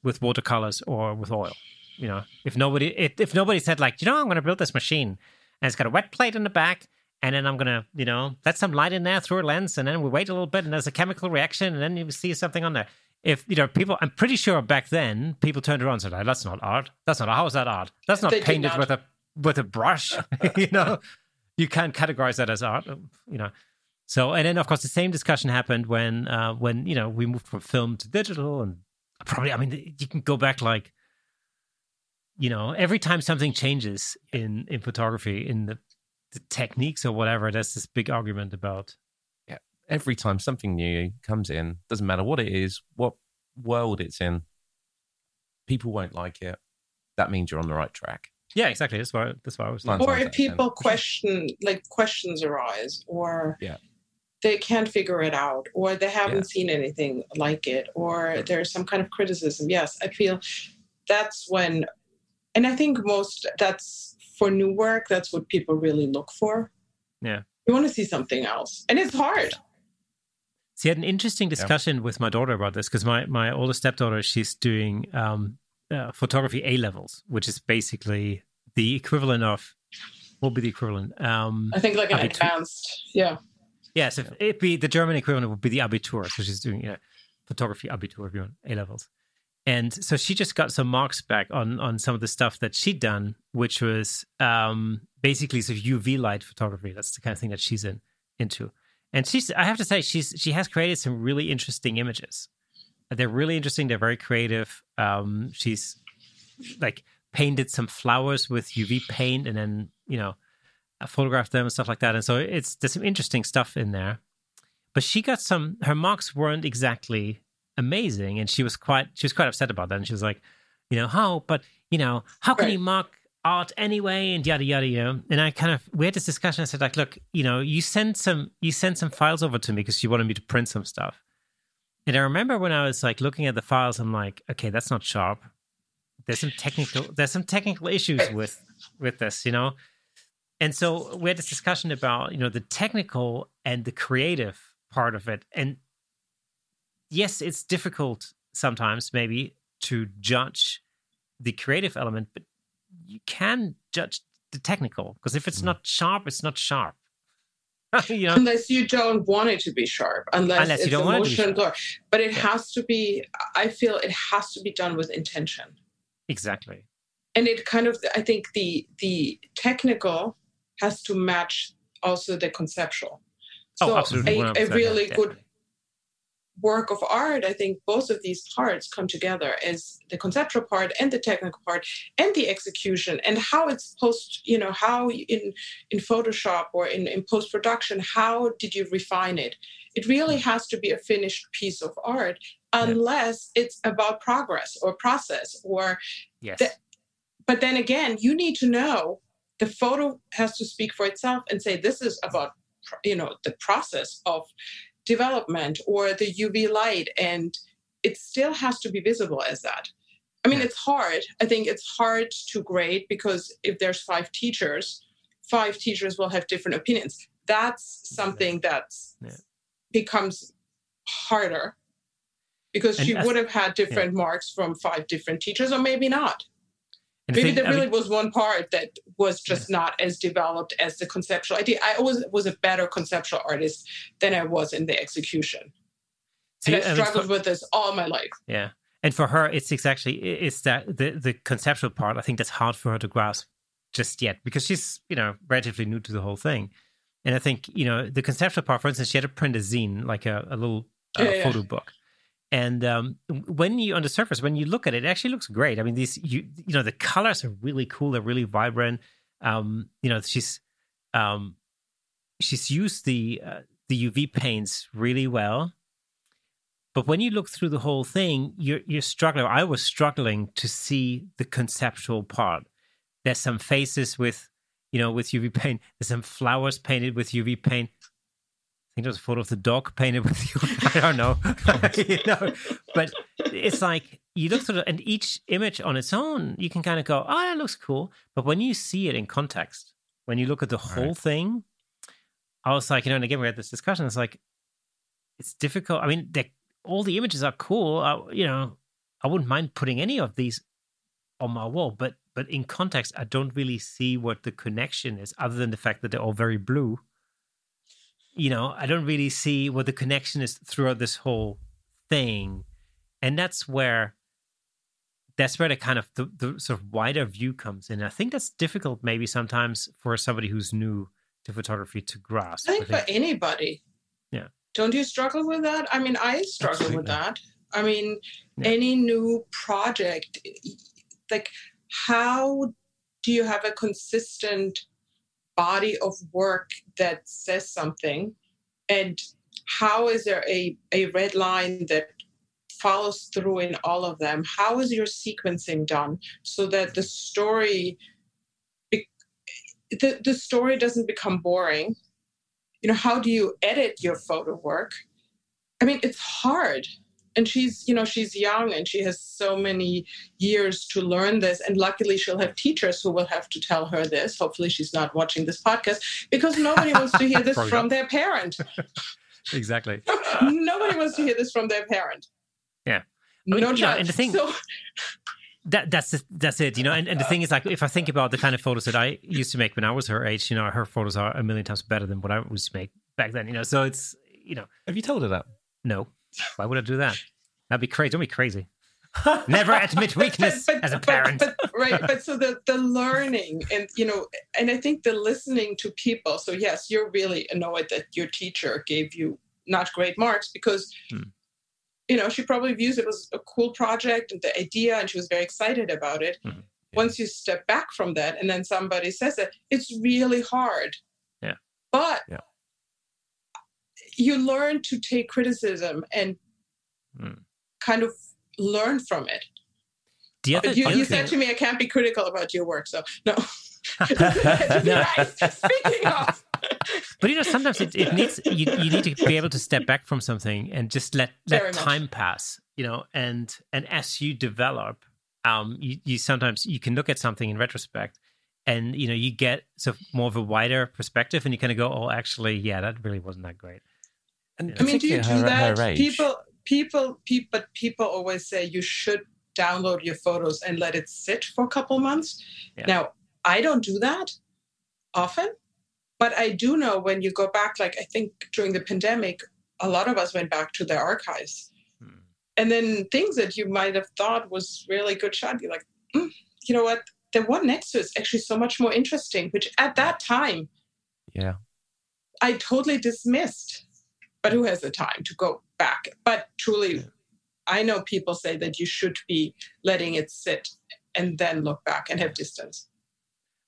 A: with watercolors or with oil. You know, if nobody if, if nobody said like, you know, I'm going to build this machine and it's got a wet plate in the back, and then I'm going to, you know, let some light in there through a lens, and then we wait a little bit, and there's a chemical reaction, and then you see something on there. If you know, people, I'm pretty sure back then people turned around and said, "That's not art. That's not how is that art? That's not they painted not. with a with a brush." you know, you can't categorize that as art. You know, so and then of course the same discussion happened when uh, when you know we moved from film to digital and probably i mean you can go back like you know every time something changes in in photography in the, the techniques or whatever there's this big argument about.
C: Yeah. Every time something new comes in doesn't matter what it is what world it's in people won't like it. That means you're on the right track.
A: Yeah exactly. That's why that's why i was
B: or if people question like questions arise or yeah. they can't figure it out or they haven't yeah. seen anything like it or there's some kind of criticism. Yes i feel that's when and i think most that's for new work that's what people really look for
A: yeah
B: you want to see something else and it's hard
A: See, I had an interesting discussion yeah. with my daughter about this because my, my older stepdaughter, she's doing um, uh, photography A levels, which is basically the equivalent of what would be the equivalent? Um,
B: I think like an advanced, yeah.
A: Yes, if it'd be the German equivalent would be the Abitur, so she's doing you know, photography Abitur if you want A levels. And so she just got some marks back on on some of the stuff that she'd done, which was um, basically sort of UV light photography. That's the kind of thing that she's in into. And she's I have to say she's she has created some really interesting images. They're really interesting. They're very creative. Um, she's like painted some flowers with UV paint and then you know photographed them and stuff like that. And so it's there's some interesting stuff in there. But she got some. Her marks weren't exactly amazing, and she was quite she was quite upset about that. And she was like, you know, how? But you know, how can
B: Right.
A: you mark art anyway? And yada yada. yada. And I kind of we had this discussion. I said like, look, you know, you sent some you sent some files over to me because you wanted me to print some stuff. And I remember when I was like looking at the files, I'm like, okay, that's not sharp. There's some technical there's some technical issues with with this, you know. And so we had this discussion about, you know, the technical and the creative part of it. And yes, it's difficult sometimes maybe to judge the creative element, but you can judge the technical because if it's
C: Mm.
A: not sharp, it's not sharp. you know?
B: unless you don't want it to be sharp, unless,
A: Unless you
B: it's
A: don't
B: a
A: want it to be sharp.
B: But it
A: Yeah.
B: has to be. I feel it has to be done with intention.
A: Exactly.
B: and it kind of i think the the technical has to match also the conceptual
A: Oh,
B: so
A: absolutely.
B: a, a really good
A: definitely.
B: Work of art i think both of these parts come together as the conceptual part and the technical part and the execution and how it's post you know how in in photoshop or in, in post production how did you refine it it really has to be a finished piece of art unless it's about progress or process or
A: Yes.
B: but then again you need to know the photo has to speak for itself and say this is about you know the process of development or the uv light and it still has to be visible as that. I mean it's hard. I think it's hard to grade because if there's five teachers five teachers will have different opinions. That's something that
A: Yeah.
B: becomes harder because
A: And
B: she would have had different marks from five different teachers or maybe not
A: And
B: maybe
A: thing-
B: there
A: I mean-
B: really was one part that was just not as developed as the conceptual idea. I always was a better conceptual artist than I was in the execution.
A: See,
B: and
A: I
B: I
A: mean,
B: struggled
A: for-
B: with this all my life.
A: Yeah, and for her, it's exactly it's that the the conceptual part. I think that's hard for her to grasp just yet because she's you know relatively new to the whole thing. And I think you know the conceptual part. For instance, she had to print a zine, like a, a little uh,
B: Yeah, yeah.
A: photo book. And um, when you on the surface, when you look at it, it actually looks great. I mean, these you you know the colors are really cool. They're really vibrant. Um, you know, she's um, she's used the uh, the UV paints really well. But when you look through the whole thing, you're you're struggling. I was struggling to see the conceptual part. There's some faces with, you know, with UV paint. There's some flowers painted with UV paint. I think there's a photo of the dog painted with UV. I don't know, you know. But it's like you look through the, and each image on its own, you can kind of go, "Oh, that looks cool." But when you see it in context, when you look at the whole
C: Right.
A: thing, I was like, you know, and again we had this discussion. It's like it's difficult. I mean, all the images are cool. I, you know, I wouldn't mind putting any of these on my wall, but but in context, I don't really see what the connection is, other than the fact that they're all very blue. You know, I don't really see what the connection is throughout this whole thing, and that's where that's where the kind of the, the sort of wider view comes in. I think that's difficult, maybe sometimes for somebody who's new to photography to grasp.
B: I think for anybody.
A: Yeah.
B: Don't you struggle with that? I mean, I struggle with that. I mean,
A: Yeah.
B: any new project, like, how do you have a consistent body of work that says something? And how is there a, a red line that follows through in all of them? How is your sequencing done so that the story the, the story doesn't become boring? You know, how do you edit your photo work? I mean, it's hard. And she's, you know, she's young and she has so many years to learn this. And luckily, she'll have teachers who will have to tell her this. Hopefully, she's not watching this podcast because nobody wants to hear this from their parent.
A: exactly.
B: nobody wants to hear this from their parent.
A: Yeah. I mean,
B: no
A: you know, and the thing-
B: so,
A: that that's the, that's it you know and, and the thing is like if i think about the kind of photos that i used to make when i was her age you know her photos are a million times better than what i used to make back then you know so it's you know
C: Have you told her that?
A: no why would i do that that'd be crazy don't be crazy Never admit weakness
B: but, but,
A: as a parent.
B: but- right. But so the the learning and you know, and I think the listening to people. So yes, you're really annoyed that your teacher gave you not great marks because
A: Hmm.
B: you know she probably views it was a cool project and the idea, and she was very excited about it.
A: Mhm.
B: Once you step back from that, and then somebody says that it's really hard.
A: Yeah.
B: But
C: Yeah.
B: You learn to take criticism and
A: Hmm.
B: kind of learn from it.
A: The other,
B: you you said to me, I can't be critical about your work. So, no.
A: No.
B: Speaking of,
A: But you know, sometimes it, it needs you, you need to be able to step back from something and just let
B: Very
A: let
B: much.
A: time pass. You know, and and as you develop, um, you, you sometimes you can look at something in retrospect, and you know you get sort of more of a wider perspective, and you kind of go, oh, actually, yeah, that really wasn't that great.
C: And
A: I
B: I mean, do you do
C: her-
B: that?
C: her.
B: People, people, people, but people always say you should download your photos and let it sit for a couple months.
A: Yeah.
B: Now, I don't do that often, but I do know when you go back, like I think during the pandemic, a lot of us went back to their archives.
A: Hmm.
B: And then things that you might have thought was really good shot, you're like, "Mm, you know what? The one next to it is actually so much more interesting, which at that time
C: Yeah.
B: I totally dismissed. But who has the time to go back? But truly, I know people say that you should be letting it sit and then look back and have distance.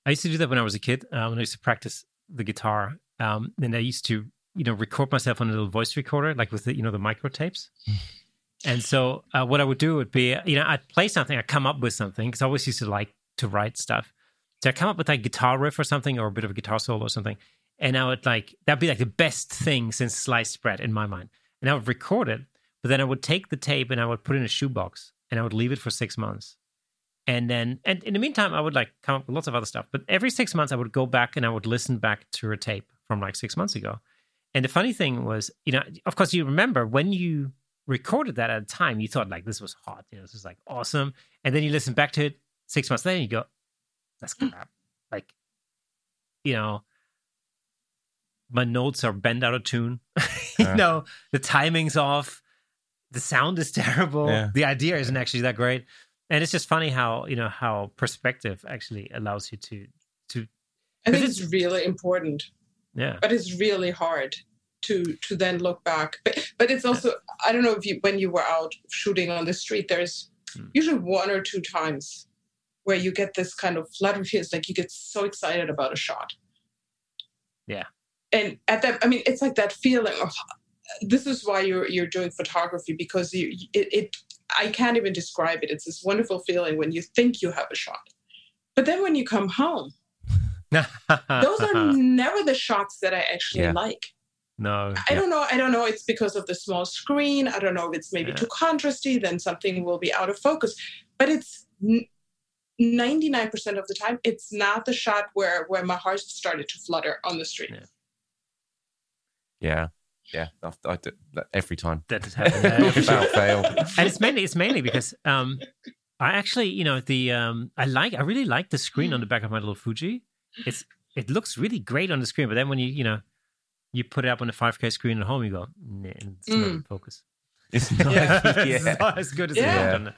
A: I used to do that when I was a kid. Uh, when I used to practice the guitar, um, and I used to, you know, record myself on a little voice recorder, like with the, you know, the micro tapes. and so, uh, what I would do would be, you know, I'd play something, I'd come up with something because I always used to like to write stuff. So I come up with like guitar riff or something, or a bit of a guitar solo or something, and I would like that'd be like the best thing since sliced bread in my mind. And I would record it, but then I would take the tape and I would put it in a shoebox and I would leave it for six months. And then and in the meantime i would like come up with lots of other stuff. But every six months i would go back and i would listen back to a tape from like six months ago. And the funny thing was you know of course you remember when you recorded that at a time you thought like this was hot you know this was like awesome. And then you listen back to it six months later and you go that's crap. Like you know my notes are bent out of tune you
C: Yeah.
A: know the timing's off the sound is terrible
C: Yeah.
A: the idea isn't actually that great and it's just funny how you know how perspective actually allows you to to
B: I think
A: it's-
B: it's really important,
A: yeah
B: but it's really hard to to then look back. But but it's also I don't know if you when you were out shooting on the street, there's
A: Hmm.
B: usually one or two times where you get this kind of flood of tears, like you get so excited about a shot.
A: Yeah.
B: And at that, I mean, it's like that feeling of this is why you're you're doing photography because you it, it I can't even describe it. It's this wonderful feeling when you think you have a shot. But then when you come home, those are never the shots that I actually
C: Yeah.
B: like.
A: no
B: I don't know. I don't know. It's because of the small screen. I don't know if it's maybe
A: Yeah.
B: too contrasty. Then something will be out of focus. But it's ninety nine percent of the time, it's not the shot where where my heart started to flutter on the street.
A: Yeah.
C: Yeah. Yeah. I, I do that every time.
A: that has happened yeah.
C: Without fail.
A: and it's mainly it's mainly because um I actually you know the um I like I really like the screen on the back of my little Fuji. It's it looks really great on the screen, but then when you you know you put it up on a 5K screen at home, you go, nah, it's not in
B: Mm.
A: focus.
C: It's not,
B: Yeah.
A: it's not as good as
B: Yeah.
A: it would, doesn't it?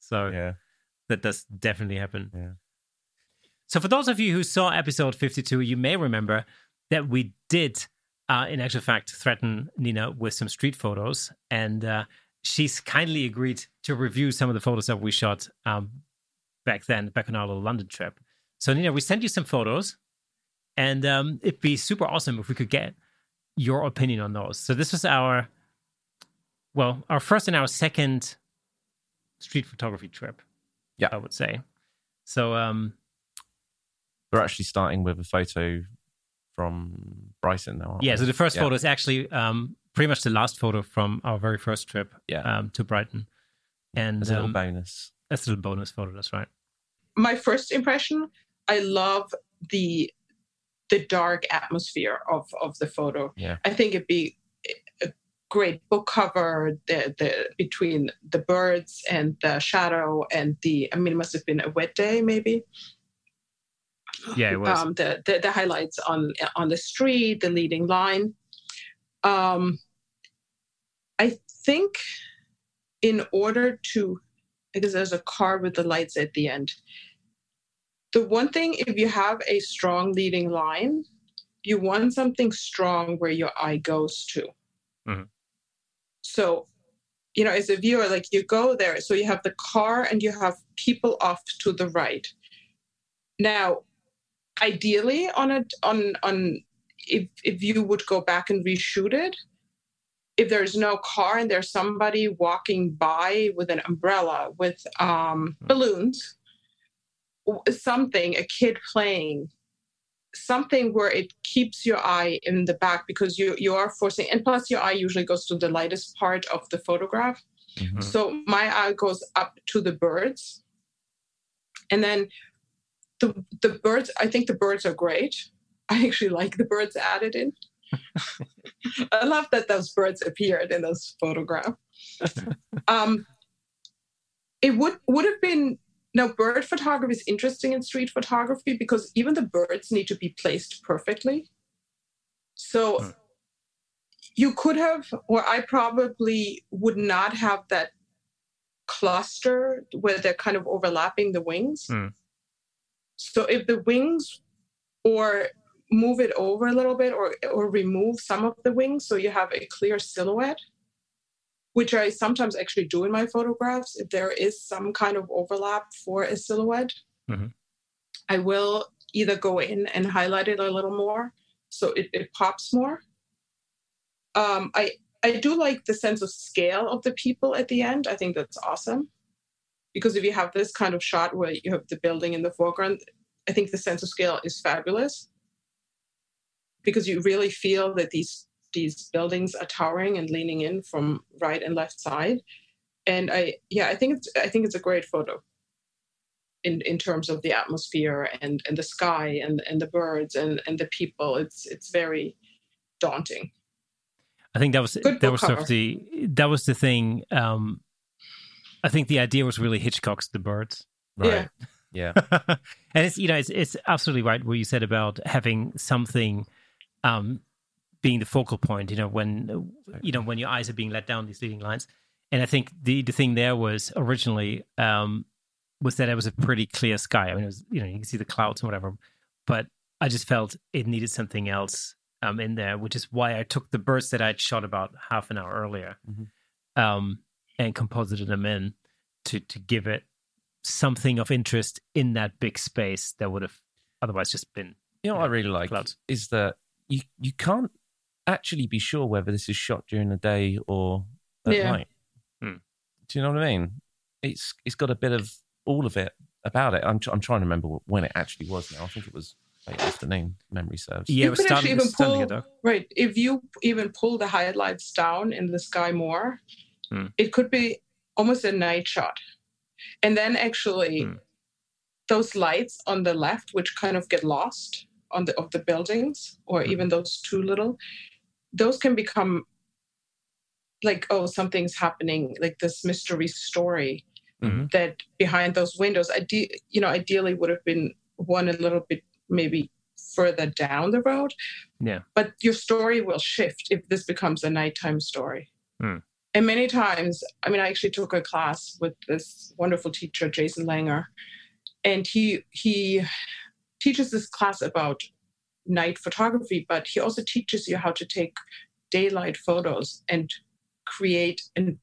A: So
C: Yeah.
A: that does definitely happen.
C: Yeah.
A: So for those of you who saw episode 52, you may remember that we did, uh, in actual fact, threaten Nina with some street photos. And uh, she's kindly agreed to review some of the photos that we shot um, back then, back on our little London trip. So Nina, we sent you some photos. And um, it'd be super awesome if we could get your opinion on those. So this was our, well, our first and our second street photography trip.
C: Yeah.
A: I would say. So um,
C: We're actually starting with a photo from Brighton now. aren't
A: Yeah,
C: we?
A: so the first
C: Yeah.
A: photo is actually um, pretty much the last photo from our very first trip
C: Yeah.
A: um, to Brighton. And
C: As a little
A: um,
C: bonus.
A: that's a little bonus photo, that's right.
B: My first impression, I love the the dark atmosphere of of the photo.
C: Yeah.
B: I think it'd be a great book cover. The the between the birds and the shadow and the I mean, it must have been a wet day, maybe.
A: Yeah, it was.
B: Um, the, the the highlights on on the street, the leading line. Um, I think in order to because there's a car with the lights at the end. The one thing, if you have a strong leading line, you want something strong where your eye goes to.
A: Mhm.
B: So, you know, as a viewer, like you go there, so you have the car and you have people off to the right. Now, ideally, on a on on if if you would go back and reshoot it, if there's no car and there's somebody walking by with an umbrella with um, balloons, something, a kid playing, something where it keeps your eye in the back because you you are forcing, and plus your eye usually goes to the lightest part of the photograph.
C: Mhm.
B: So my eye goes up to the birds. And then the the birds, I think the birds are great. I actually like the birds added in. I love that those birds appeared in this photograph. um, it would would have been now bird photography is interesting in street photography because even the birds need to be placed perfectly. So
A: Hmm.
B: you could have, or I probably would not have that cluster where they're kind of overlapping the wings.
A: Hmm.
B: So if the wings or move it over a little bit or or remove some of the wings so you have a clear silhouette which I sometimes actually do in my photographs if there is some kind of overlap for a silhouette
A: Mhm.
B: I will either go in and highlight it a little more so it, it pops more. Um, I I do like the sense of scale of the people at the end. I think that's awesome because if you have this kind of shot where you have the building in the foreground I think the sense of scale is fabulous because you really feel that these these buildings are towering and leaning in from right and left side. And I yeah, I think it's I think it's a great photo in in terms of the atmosphere and and the sky and and the birds and and the people. It's it's very daunting.
A: I think that was
B: Good
A: that was sort of the that was the thing. Um, I think the idea was really Hitchcock's The Birds.
C: Right. Yeah.
A: and it's you know it's it's absolutely right what you said about having something um being the focal point you know when you know when your eyes are being let down these leading lines and i think the the thing there was originally um was that it was a pretty clear sky i mean it was you know you can see the clouds and whatever but i just felt it needed something else um in there which is why i took the birds that i'd shot about half an hour earlier
C: Mhm.
A: um and composited them in to to give it something of interest in that big space that would have otherwise just been
C: You know what I really like
A: Clouds.
C: is that you you can't actually be sure whether this is shot during the day or at
B: Yeah.
C: night.
A: Hmm.
C: Do you know what I mean? It's it's got a bit of all of it about it. I'm tr- I'm trying to remember when it actually was now. I think it was late afternoon. Memory serves.
A: yeah,
B: You
A: it was
B: could
A: starting,
B: actually even
A: to
B: pull-
A: get dark.
B: Right. If you even pull the highlights down in the sky more,
A: Hmm.
B: it could be almost a night shot. And then actually
A: Hmm.
B: those lights on the left, which kind of get lost on the of the buildings, or
A: Hmm.
B: even those two little, those can become like, oh, something's happening, like this mystery story
C: Mhm.
B: that behind those windows, I ide- you know, ideally would have been one a little bit maybe further down the road.
A: Yeah.
B: But your story will shift if this becomes a nighttime story.
A: Hmm.
B: And many times, I mean, I actually took a class with this wonderful teacher, Jason Langer, and he he teaches this class about night photography, but he also teaches you how to take daylight photos and create and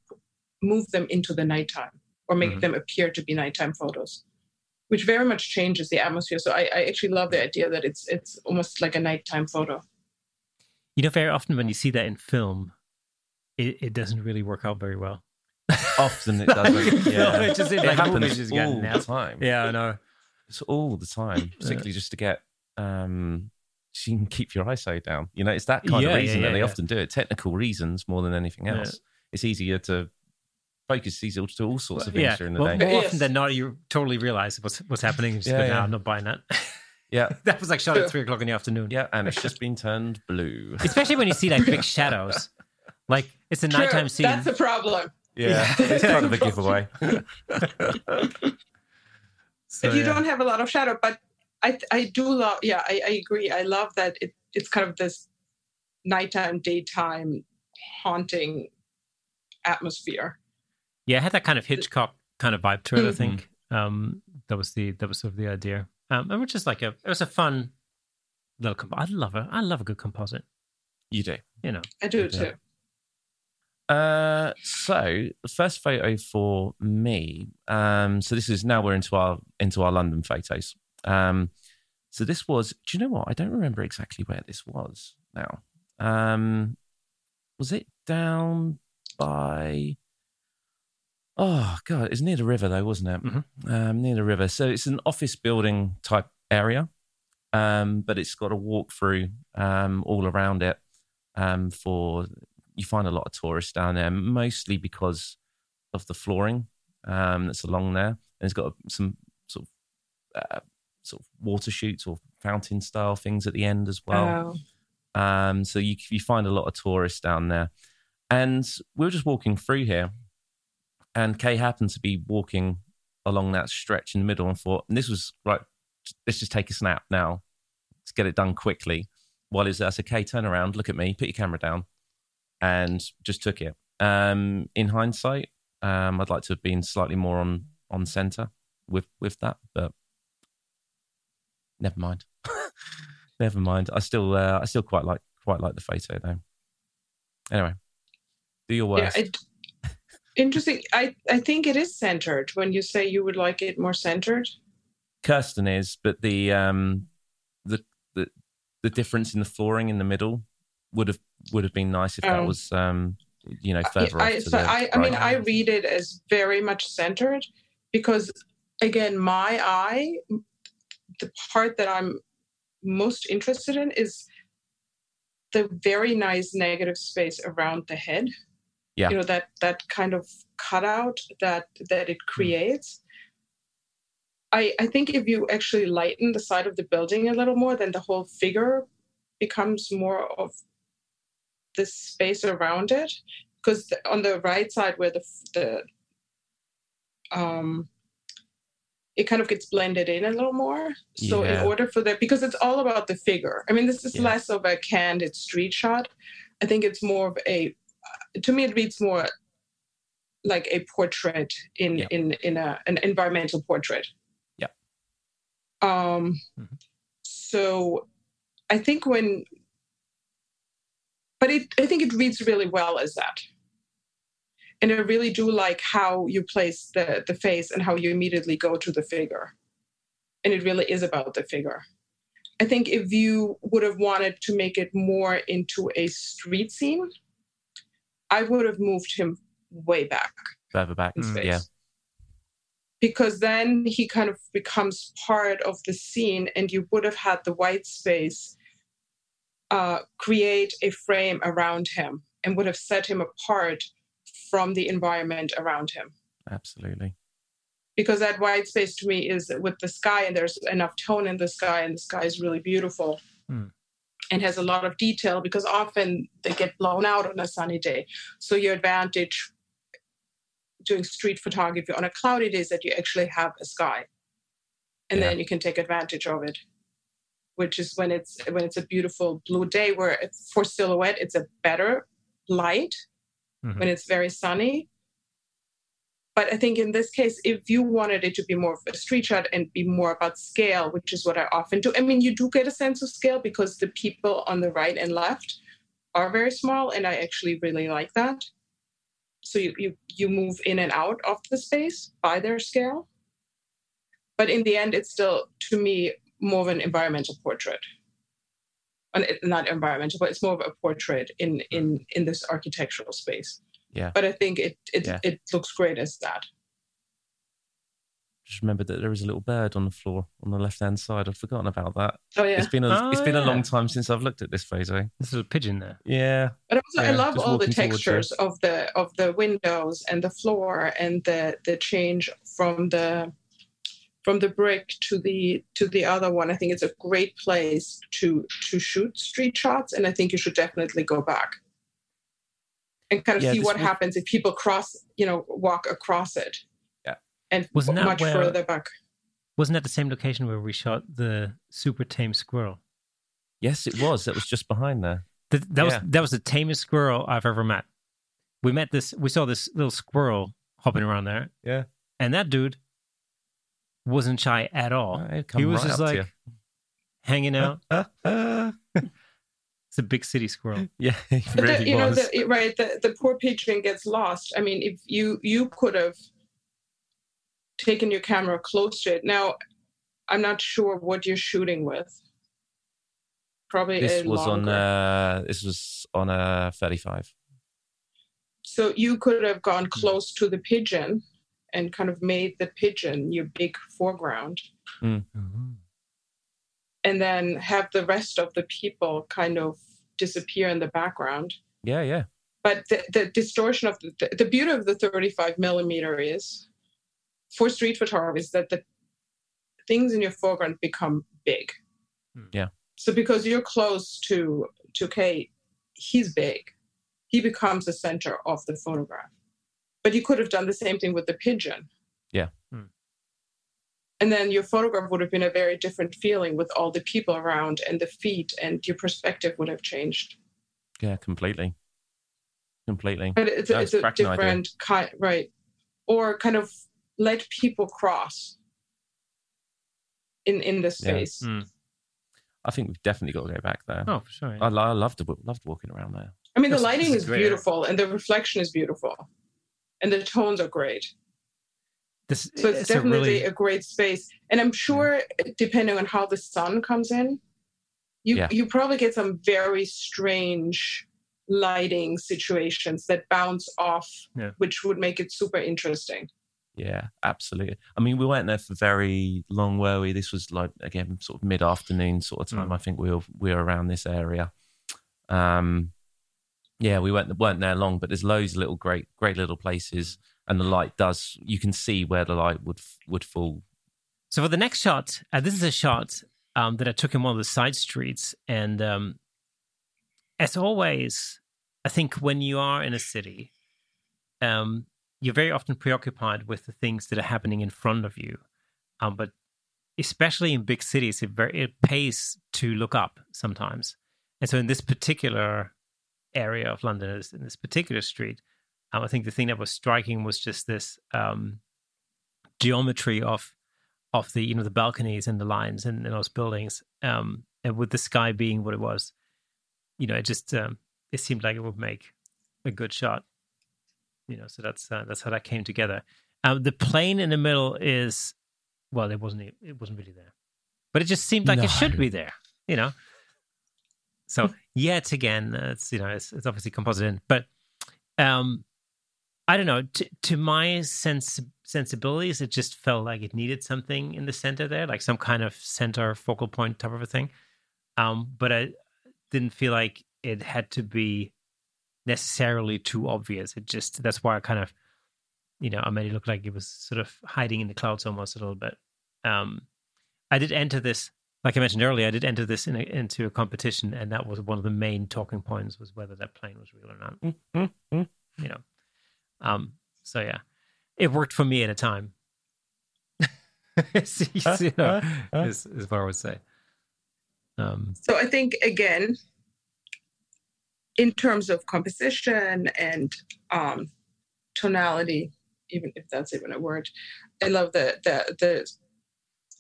B: move them into the nighttime or make
A: Mhm.
B: them appear to be nighttime photos, which very much changes the atmosphere. So I, I actually love the idea that it's it's almost like a nighttime photo.
A: You know, very often when you see that in film, it, it doesn't really work out very well.
C: Often it doesn't. Yeah,
A: It's just
C: it
A: like,
C: happens
A: movies just get
C: all the time.
A: Yeah, I know.
C: It's all the time, particularly just to get um so you can keep your eyesight down. You know, it's that kind
A: Yeah,
C: of reason
A: yeah,
C: that they
A: yeah.
C: often do it. Technical reasons more than anything
A: Yeah.
C: else. It's easier to focus these to all sorts of things
A: Yeah,
C: during the
A: well,
C: day.
A: more
B: Yes.
A: often than not, you totally realize what's what's happening. and just
C: Yeah,
A: go,
C: yeah.
A: I'm not buying that.
C: Yeah,
A: that was like shot at three o'clock in the afternoon.
C: yeah, and it's just been turned blue.
A: Especially when you see like big shadows. Like it's a
B: True,
A: nighttime scene.
B: That's a problem.
C: Yeah, it's kind of a giveaway.
A: So,
B: if you
A: yeah.
B: don't have a lot of shadow, but I I do love. Yeah, I, I agree. I love that it, it's kind of this nighttime, daytime haunting atmosphere.
A: Yeah, it had that kind of Hitchcock kind of vibe to it. I
B: Mhm.
A: think um, that was the that was sort of the idea. Um, and which is like a it was a fun little. Comp- I love it. I love a good composite.
C: You do.
A: You know,
B: I do
C: Yeah.
B: too.
C: Uh, so the first photo for me. Um, so this is now we're into our into our London photos. Um, so this was. Do you know what? I don't remember exactly where this was now. Um, was it down by? Oh god, it's near the river though, wasn't it?
A: Mm-hmm.
C: Um, near the river. So it's an office building type area, um, but it's got a walk through um, all around it um, for you find a lot of tourists down there, mostly because of the flooring um, that's along there. And it's got some sort of uh, sort of water shoots or fountain style things at the end as well.
B: Oh.
C: Um, so you you find a lot of tourists down there, and we were just walking through here, and Kay happened to be walking along that stretch in the middle, and thought, and this was right. Let's just take a snap now. Let's get it done quickly. While he's there, I said, "Kay, turn around, look at me, put your camera down," and just took it. Um, in hindsight, um, I'd like to have been slightly more on on center with with that, but never mind. never mind. I still uh, I still quite like quite like the photo though. Anyway, do your
B: Yeah,
C: worst.
B: it, interesting. I I think it is centered when you say you would like it more centered.
C: Kirsten is, but the um the the the difference in the flooring in the middle would have would have been nice if that
B: Oh.
C: was um you know further
B: I,
C: to
B: so
C: the
B: I, I mean. I read it as very much centered because, again, my eye, the part that I'm most interested in is the very nice negative space around the head.
C: Yeah.
B: You know that that kind of cutout that that it creates. I I think if you actually lighten the side of the building a little more, then the whole figure becomes more of the space around it because on the right side where the the um it kind of gets blended in a little more so
C: Yeah.
B: in order for that because it's all about the figure i mean this is
C: Yeah.
B: less of a candid street shot i think it's more of a to me it reads more like a portrait in
C: Yeah.
B: in in a an environmental portrait
C: Yeah.
B: um
A: Mhm.
B: so i think when but it i think it reads really well as that and i really do like how you place the the face and how you immediately go to the figure and it really is about the figure i think if you would have wanted to make it more into a street scene i would have moved him way back
C: further back.
B: in
A: Mm,
B: space
C: yeah.
B: because then he kind of becomes part of the scene and you would have had the white space uh, create a frame around him and would have set him apart from the environment around him
C: Absolutely.
B: because that white space to me is with the sky and there's enough tone in the sky and the sky is really beautiful
A: Hmm.
B: and has a lot of detail because often they get blown out on a sunny day so your advantage doing street photography on a cloudy day is that you actually have a sky and
C: Yeah.
B: then you can take advantage of it which is when it's when it's a beautiful blue day where for silhouette it's a better light
A: Mhm.
B: when it's very sunny. But i think in this case if you wanted it to be more of a street shot and be more about scale which is what i often do i mean you do get a sense of scale because the people on the right and left are very small and i actually really like that. So you you, you move in and out of the space by their scale. But in the end it's still to me more of an environmental portrait and it- not environmental but it's more of a portrait in in in this architectural space
C: Yeah.
B: but i think it it,
C: Yeah.
B: it looks great as that
C: Just remembered that there is a little bird on the floor on the left hand side. I've forgotten about that.
B: oh yeah
C: It's been a
A: Oh,
C: it's been a
A: oh,
C: long time since I've looked at this photo.
A: This is a pigeon there.
C: Yeah.
B: but also i love all the textures of the of the windows and the floor and the the change from the from the brick to the to the other one i think it's a great place to to shoot street shots and i think you should definitely go back and kind of
C: Yeah,
B: see what
C: was-
B: happens if people cross you know walk across it
C: Yeah.
B: and
A: Wasn't that
B: much
A: where-
B: further back
A: Wasn't that the same location where we shot the super tame squirrel?
C: Yes, it was. That was just behind there.
A: That, that
C: Yeah.
A: was that was the tamest squirrel I've ever met. We met this. We saw this little squirrel hopping around there.
C: Yeah.
A: And that dude wasn't shy at all.
C: Uh, he'd come
A: he was
C: right
A: just like hanging out. It's a big city squirrel.
C: yeah, he really
B: the, you know, the, right? The, the poor pigeon gets lost. I mean, if you you could have taken your camera close to it. Now, I'm not sure what you're shooting with. Probably
C: this
B: a
C: was on
B: longer.
C: uh this was on a 35
B: So you could have gone close to the pigeon and kind of made the pigeon your big foreground, and then have the rest of the people kind of disappear in the background.
C: yeah yeah.
B: But the, the distortion of the, the, the beauty of the 35 millimeter is for street photography is that the things in your foreground become big.
A: Hmm.
C: Yeah.
B: so because you're close to to kate he's big. He becomes the center of the photograph but you could have done the same thing with the pigeon
C: Yeah.
A: Hmm.
B: and then your photograph would have been a very different feeling with all the people around and the feet and your perspective would have changed
C: yeah completely completely
B: but it's, a- it's a different kind right or kind of let people cross in in the
C: Yeah.
B: space
A: Mm.
C: i think we've definitely got to go back there
A: Oh, for sure. yeah.
C: I, I loved loved walking around there
B: i mean the lighting
A: is
B: is beautiful and the reflection is beautiful and the tones are great
A: This,
B: so it's,
A: a
B: definitely
A: really,
B: a great space and i'm sure depending on how the sun comes in you
C: Yeah.
B: you probably get some very strange lighting situations that bounce off
A: Yeah.
B: which would make it super interesting
C: Yeah, absolutely. I mean, we weren't there for very long, were we? This was like again, sort of mid afternoon sort of time.
A: Mm.
C: I think we were we were around this area. Um, yeah, we weren't weren't there long, but there's loads of little great great little places, and the light does you can see where the light would would fall.
A: So for the next shot, uh, this is a shot um, that I took in one of the side streets, and um, as always, I think when you are in a city, um, you're very often preoccupied with the things that are happening in front of you. Um, but especially in big cities, it very it pays to look up sometimes. And so in this particular area of London, in this particular street, um, I think the thing that was striking was just this um, geometry of of the you know the balconies and the lines and, and those buildings um and with the sky being what it was you know it just um it seemed like it would make a good shot you know so that's uh, that's how that came together. Um the plane in the middle is well it wasn't it wasn't really there but it just seemed like it should be there you know so yet again it's you know it's, it's obviously composite in but um I don't know. To, to my sense sensibilities, it just felt like it needed something in the center there, like some kind of center focal point type of a thing. Um, but I didn't feel like it had to be necessarily too obvious. It just that's why I kind of, you know, I made it look like it was sort of hiding in the clouds almost a little bit. Um, I did enter this, like I mentioned earlier, I did enter this in a, into a competition, and that was one of the main talking points was whether that plane was real or not
C: Mm-hmm.
A: you know. Um, so yeah, it worked for me at a time. So, you know, is, is what I would say. Um,
B: So I think again, in terms of composition and um, tonality, even if that's even a word, I love the the the.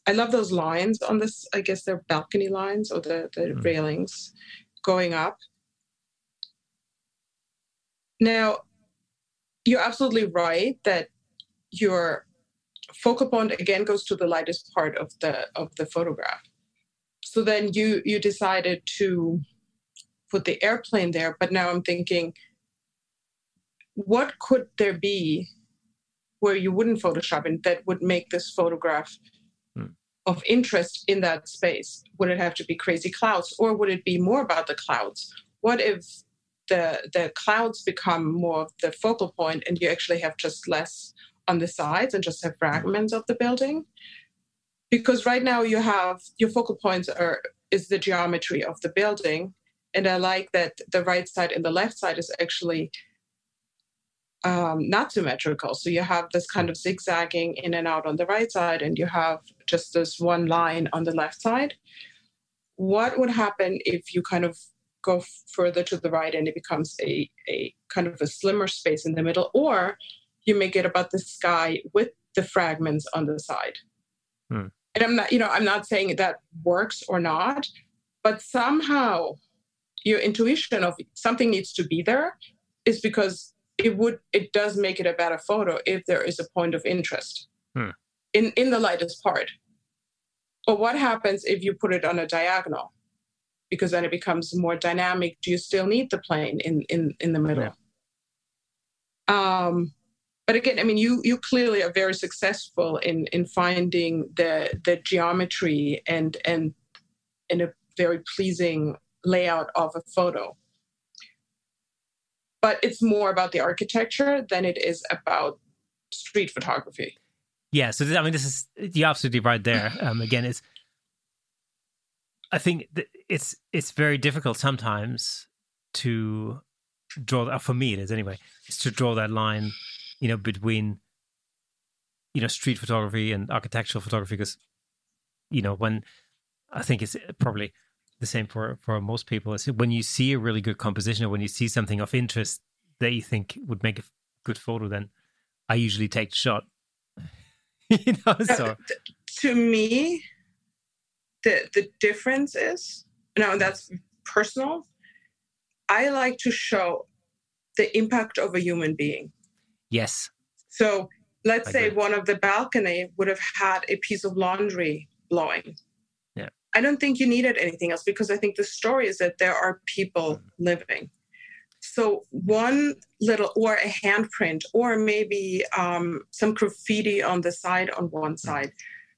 B: I love those lines on this. I guess they're balcony lines or the the
A: Mm.
B: railings going up. Now, you're absolutely right that your focal point again goes to the lightest part of the of the photograph so then you you decided to put the airplane there but now i'm thinking what could there be where you wouldn't photoshop and that would make this photograph. Of interest in that space? Would it have to be crazy clouds or would it be more about the clouds? What if the the clouds become more of the focal point and you actually have just less on the sides and just have fragments of the building? Because right now you have your focal points are is the geometry of the building and i like that the right side and the left side is actually um, not symmetrical so you have this kind of zigzagging in and out on the right side and you have just this one line on the left side what would happen if you kind of go further to the right and it becomes a, a kind of a slimmer space in the middle or you make it about the sky with the fragments on the side.
A: Hmm.
B: And I'm not, you know, I'm not saying that works or not, but somehow your intuition of something needs to be there is because it would it does make it a better photo if there is a point of interest
A: Hmm.
B: in in the lightest part. But what happens if you put it on a diagonal? Because then it becomes more dynamic. Do you still need the plane in in in the middle? Um, but again, I mean, you you clearly are very successful in in finding the the geometry and and in a very pleasing layout of a photo. But it's more about the architecture than it is about street photography.
A: Yeah, so I mean, this is you're absolutely right there. Um, again, it's I think th- it's it's very difficult sometimes to draw. For me, it is anyway. Is to draw that line, you know, between you know street photography and architectural photography because you know when I think it's probably the same for for most people. Is when you see a really good composition or when you see something of interest that you think would make a good photo, then I usually take the shot. you know, so
B: Uh, th- to me, the the difference is no, that's personal. I like to show the impact of a human being.
A: yes,
B: So let's
A: I
B: say
A: agree.
B: one of the balcony would have had a piece of laundry blowing. I don't think you needed anything else because I think the story is that there are people
A: Mm.
B: living. So one little, or a handprint, or maybe um, some graffiti on the side on
A: Mm.
B: one side.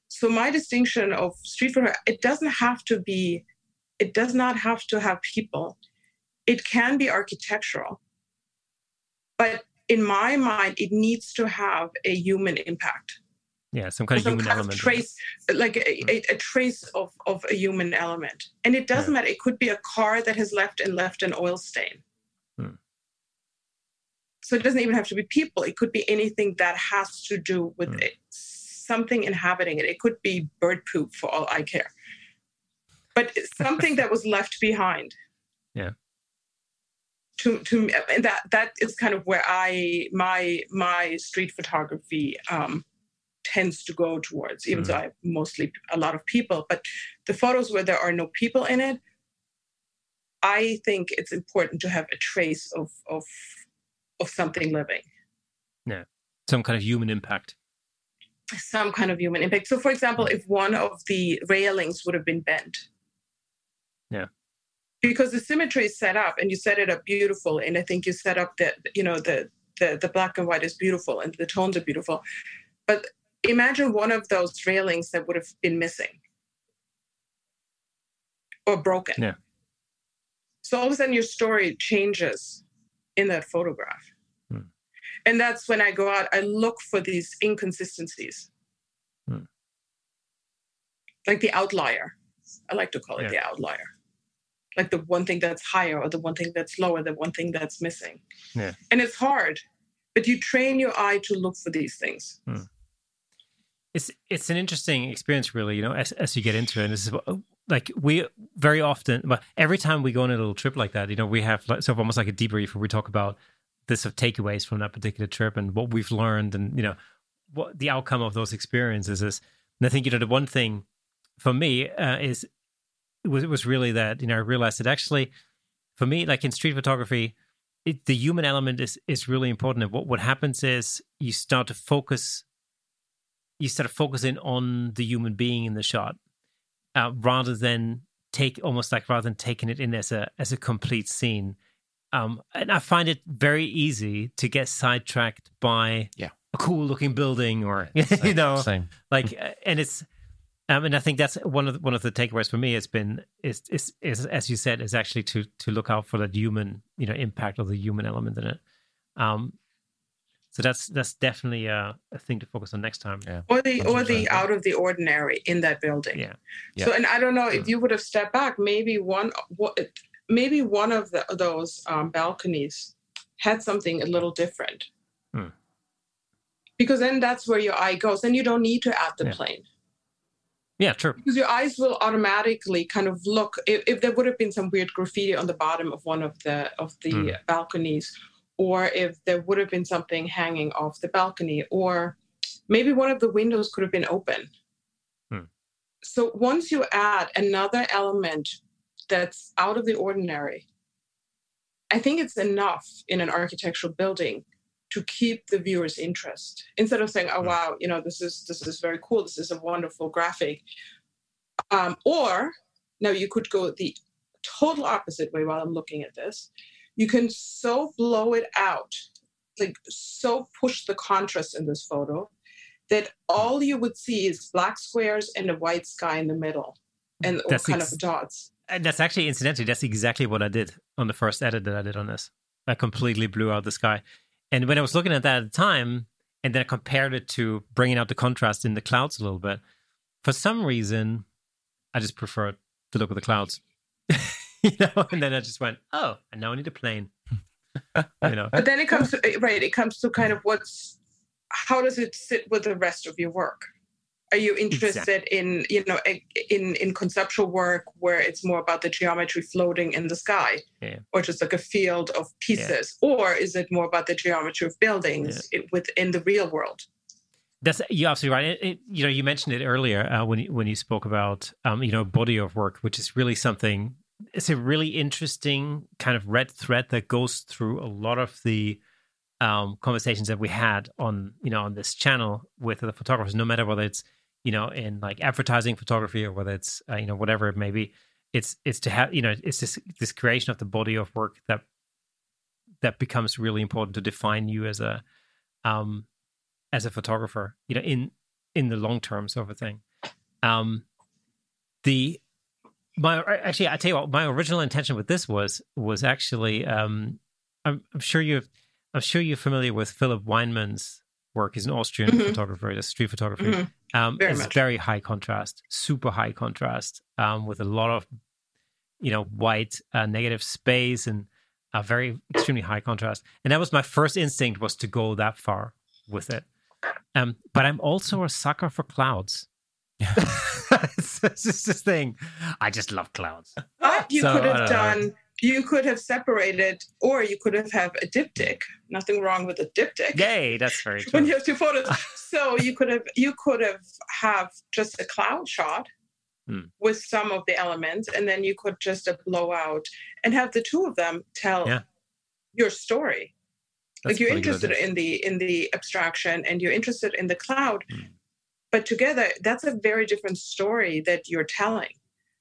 B: So my distinction of street photography, it doesn't have to be, it does not have to have people. It can be architectural, but in my mind, it needs to have a human impact
A: yeah, some kind of
B: some
A: human
B: kind
A: element.
B: of trace like a, a, a trace of, of a human element. And it doesn't matter. It could be a car that has left and left an oil stain.
A: Hmm.
B: so it doesn't even have to be people. It could be anything that has to do with
A: Hmm.
B: it, something inhabiting it. It could be bird poop for all i care. But it's something that was left behind.
A: Yeah.
B: to to and that that is kind of where i my my street photography um tends to go towards even though hmm. i have mostly a lot of people but the photos where there are no people in it i think it's important to have a trace of of of something living.
A: Yeah, some kind of human impact.
B: some kind of human impact. So for example hmm. if one of the railings would have been bent.
A: Yeah.
B: because the symmetry is set up and you set it up beautiful and i think you set up the you know the the, the black and white is beautiful and the tones are beautiful. But imagine one of those railings that would have been missing or broken
A: Yeah.
B: so all of a sudden your story changes in that photograph
A: Hmm.
B: and that's when i go out i look for these inconsistencies
A: Hmm.
B: like the outlier i like to call it
A: Yeah.
B: the outlier like the one thing that's higher or the one thing that's lower the one thing that's missing
A: Yeah.
B: and it's hard but you train your eye to look for these things
A: it's it's an interesting experience really you know as, as you get into it and this is like we very often but every time we go on a little trip like that you know we have like, sort of almost like a debrief where we talk about sort of takeaways from that particular trip and what we've learned and you know what the outcome of those experiences is. And i think you know the one thing for me uh, is it was, it was really that you know i realized that actually for me like in street photography it, the human element is is really important and what what happens is you start to focus you start focusing on the human being in the shot uh, rather than take almost like rather than taking it in as a as a complete scene um and i find it very easy to get sidetracked by
C: Yeah.
A: a cool looking building or you know
C: same.
A: like uh, and it's um, and I think that's one of the, one of the takeaways for me has been is, is is as you said is actually to to look out for that human you know impact of the human element in it. Um, so that's that's definitely a, a thing to focus on next time.
C: Yeah.
B: or the or the out of the ordinary in that building
A: Yeah.
B: so and i don't know if you would have stepped back maybe one what maybe one of the, those um, balconies had something a little different
A: Hmm.
B: because then that's where your eye goes and you don't need to add the
A: Yeah.
B: plane
A: Yeah, true.
B: because your eyes will automatically kind of look if, if there would have been some weird graffiti on the bottom of one of the of the
A: Hmm.
B: balconies or if there would have been something hanging off the balcony or maybe one of the windows could have been open.
A: Hmm.
B: So once you add another element that's out of the ordinary, I think it's enough in an architectural building to keep the viewer's interest instead of saying, "Oh
A: Hmm.
B: wow, you know this is this is very cool. This is a wonderful graphic." Um, or now you could go the total opposite way while I'm looking at this. You can so blow it out, like so push the contrast in this photo that all you would see is black squares and a white sky in the middle and
A: That's
B: kind
A: ex-
B: of dots.
A: And that's actually, incidentally, that's exactly what I did on the first edit that I did on this. I completely blew out the sky. And when I was looking at that at the time, and then I compared it to bringing out the contrast in the clouds a little bit, for some reason, I just preferred to look at the clouds. you know, and then I just went, oh, and now I need a plane. you know,
B: But then it comes to right, it comes to kind of what's how does it sit with the rest of your work? Are you interested in you know in in conceptual work where it's more about the geometry floating in the sky,
A: Yeah.
B: or just like a field of pieces, or is it more about the geometry of buildings it, within the real world?
A: That's you're absolutely right. It, it, you know, you mentioned it earlier uh, when you, when you spoke about um, you know body of work, which is really something. It's a really interesting kind of red thread that goes through a lot of the um, conversations that we had on you know on this channel with the photographers. No matter whether it's you know in like advertising photography or whether it's uh, you know whatever it may be, it's it's to have you know it's this this creation of the body of work that that becomes really important to define you as a um as a photographer, you know, in in the long term sort of a thing. Um, the my actually, I tell you what, my original intention with this was was actually, um, I'm, I'm sure you, I'm sure you're familiar with Philip Weinman's work. He's an Austrian
B: Mhm.
A: photographer, a street photography.
B: Mhm.
A: Um,
B: Very
A: it's
B: much.
A: very high contrast, super high contrast, um, with a lot of, you know, white uh, negative space and a very extremely high contrast. And that was my first instinct was to go that far with it. Um, but I'm also a sucker for clouds. it's, it's just this thing. I just love clouds.
B: But you
A: So,
B: could have
A: don't know.
B: done. You could have separated, or you could have have a diptych. Nothing wrong with a diptych.
A: Yay, that's very
B: when
A: true.
B: you have two photos. so you could have you could have have just a cloud shot
A: Hmm.
B: with some of the elements, and then you could just blow out and have the two of them tell
A: Yeah.
B: your story.
A: That's
B: like you're
A: a good
B: interested in the in the abstraction, and you're interested in the cloud,
A: Hmm.
B: But together that's a very different story that you're telling.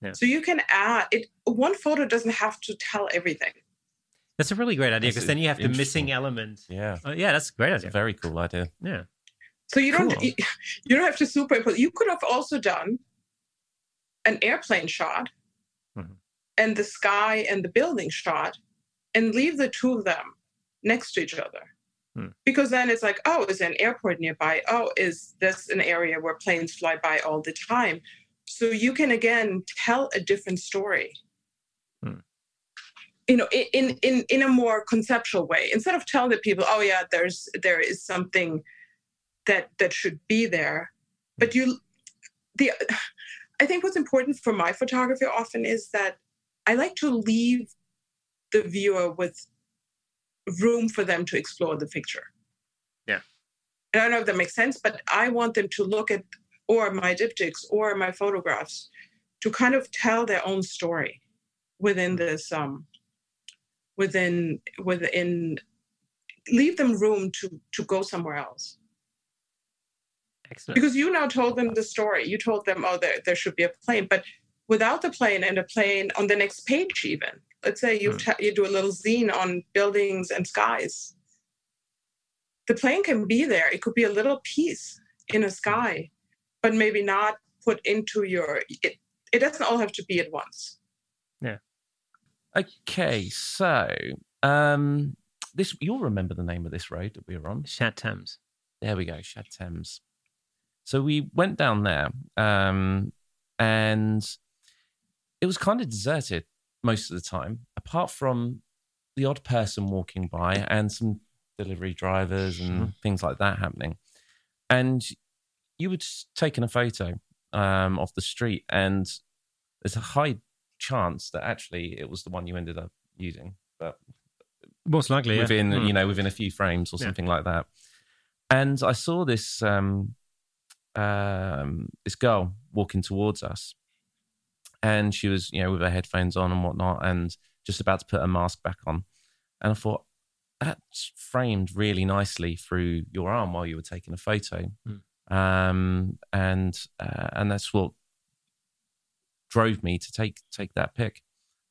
A: Yeah.
B: So you can add it. One photo doesn't have to tell everything.
A: That's a really great idea because then you have the missing element.
C: Yeah,
A: Uh, yeah, that's a great
C: it's a
A: idea.
C: very cool idea.
A: Yeah.
B: So you don't
A: Cool.
B: you, you don't have to superimpose. You could have also done an airplane shot
A: Mhm.
B: and the sky and the building shot and leave the two of them next to each other.
A: Hmm.
B: Because then it's like, oh, is there an airport nearby? Oh, is this an area where planes fly by all the time? So you can again tell a different story.
A: Hmm.
B: You know, in, in in in a more conceptual way. Instead of telling the people, oh yeah, there's there is something that that should be there but you the i think what's important for my photography often is that i like to leave the viewer with room for them to explore the picture
A: Yeah.
B: i don't know if that makes sense but i want them to look at or my diptychs or my photographs to kind of tell their own story within this um within within leave them room to to go somewhere else
A: Excellent.
B: because you now told them the story. You told them, oh, there, there should be a plane, but without the plane and a plane on the next page, even let's say you ta- you do a little zine on buildings and skies. The plane can be there. It could be a little piece in a sky, but maybe not put into your. It, it doesn't all have to be at once. Yeah.
C: Okay, so um, this you'll remember the name of this road that we were on.
A: Shad Thames.
C: There we go, Shad Thames. So we went down there, um, and it was kind of deserted most of the time, apart from the odd person walking by and some delivery drivers and things like that happening. And you were just taking a photo um, of the street, and there's a high chance that actually it was the one you ended up using, but
A: Most likely,
C: within
A: Hmm.
C: you know within a few frames or
A: Yeah.
C: something like that. And I saw this um, um, this girl walking towards us, and she was, you know, with her headphones on and whatnot, and just about to put her mask back on. And I thought that's framed really nicely through your arm while you were taking a photo, mm. um, and uh, and that's what drove me to take take that pic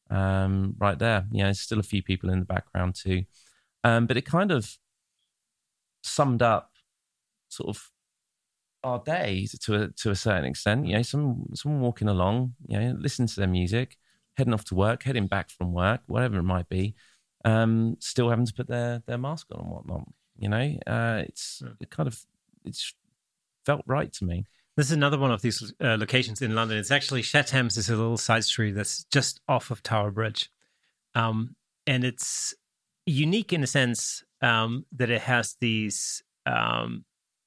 C: um, right there. You know, there's still a few people in the background too, um, but it kind of summed up sort of our days to a to a certain extent. You know, some someone walking along, you know, listening to their music, heading off to work, heading back from work, whatever it might be, um, still having to put their their mask on and whatnot. You know, uh, it's it kind of it's felt right to me.
A: This is another one of these uh, locations in London. It's actually Shad Thames is a little side street that's just off of Tower Bridge, um, and it's unique in a sense um, that it has these um,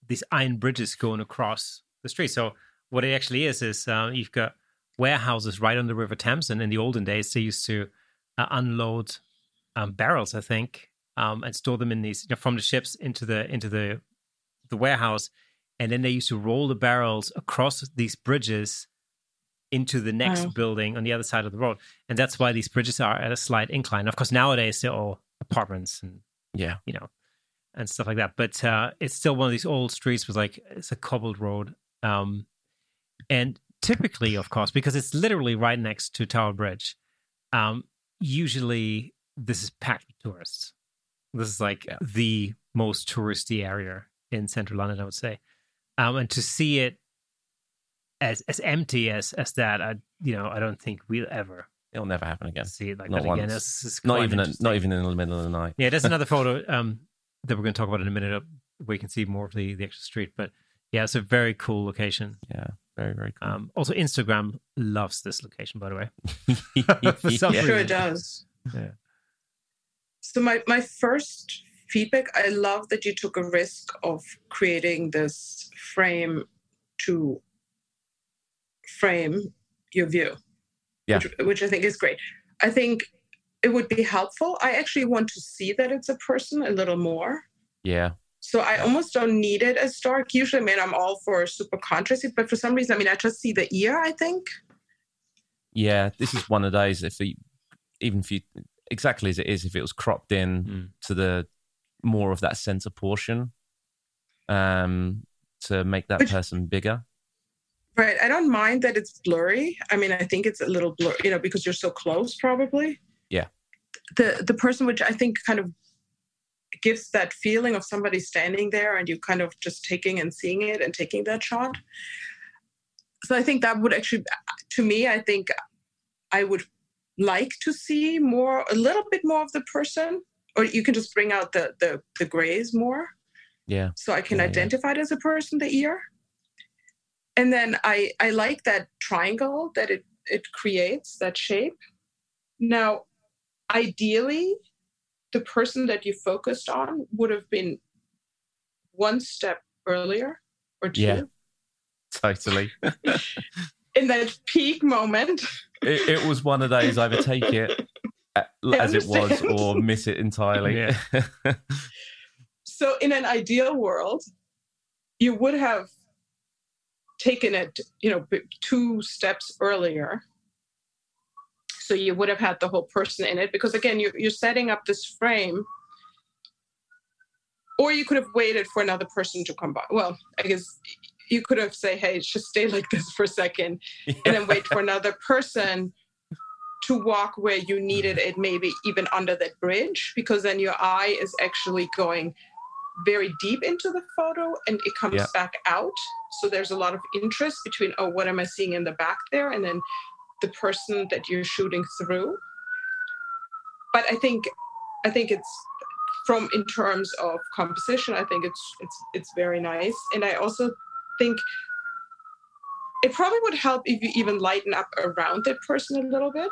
A: these iron bridges going across the street. So what it actually is is uh, you've got warehouses right on the River Thames, and in the olden days they used to uh, unload um, barrels, I think, um, and store them in these you know, from the ships into the into the the warehouse, and then they used to roll the barrels across these bridges into the next oh. building on the other side of the road, and that's why these bridges are at a slight incline. Of course, nowadays they're all apartments and
C: yeah,
A: you know, and stuff like that. But uh, it's still one of these old streets with like it's a cobbled road, um, and typically, of course, because it's literally right next to Tower Bridge, um, usually this is packed with tourists. This is like yeah. the most touristy area in central London, I would say. Um, and to see it as as empty as as that, I you know I don't think we'll ever.
C: It'll never happen again.
A: See it like not that once. again. It's,
C: it's not even a, not even in the middle of the night.
A: Yeah, there's another photo um, that we're going to talk about in a minute where you can see more of the the actual street. But yeah, it's a very cool location.
C: Yeah, very very cool. Um,
A: also, Instagram loves this location, by the way.
B: For some yeah. Sure, it does.
A: Yeah.
B: So my my first feedback, I love that you took a risk of creating this frame to frame your view.
C: Yeah.
B: Which, which I think is great. I think it would be helpful. I actually want to see that it's a person a little more.
C: Yeah.
B: So I almost don't need it as dark. Usually, I mean, I'm all for super contrasty, but for some reason, I mean, I just see the ear. I think.
C: Yeah, this is one of those. If you, even if you exactly as it is, if it was cropped in mm. to the more of that center portion, um, to make that Which, person bigger.
B: Right. I don't mind that it's blurry. I mean, I think it's a little blur, you know, because you're so close, probably. The the person which I think kind of gives that feeling of somebody standing there and you kind of just taking and seeing it and taking that shot. So I think that would actually, to me, I think I would like to see more, a little bit more of the person, or you can just bring out the the, the grays more.
C: Yeah.
B: So I can
C: yeah,
B: identify
C: yeah.
B: it as a person, the ear. And then I I like that triangle that it it creates that shape. Now, ideally, the person that you focused on would have been one step earlier or two.
C: Yeah, totally.
B: In that peak moment.
C: It, it, was one of those either take it uh, as it was or miss it entirely.
A: Yeah.
B: so, in an ideal world, you would have taken it, you know, two steps earlier so you would have had the whole person in it. Because again you're, you're setting up this frame. Or you could have waited for another person to come by. Well i guess you could have say hey just stay like this for a second. Yeah. and then wait for another person to walk where you needed it maybe even under that bridge. Because then your eye is actually going very deep into the photo and it comes yeah. back out. So there's a lot of interest between oh what am i seeing in the back there? And then the person that you're shooting through. But I think I think it's from in terms of composition, I think it's it's it's very nice. And I also think it probably would help if you even lighten up around that person a little bit.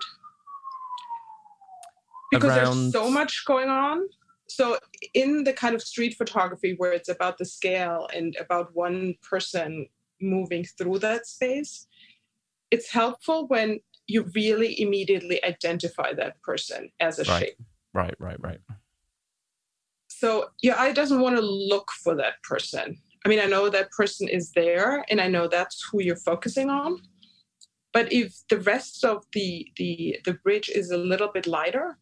B: Because around... there's so much going on. So in the kind of street photography where it's about the scale and about one person moving through that space, it's helpful when you really immediately identify that person as a
C: right.
B: shape.
C: Right, right, right.
B: So your eye doesn't want to look for that person. I mean, I know that person is there and I know that's who you're focusing on. But if the rest of the the the bridge is a little bit lighter,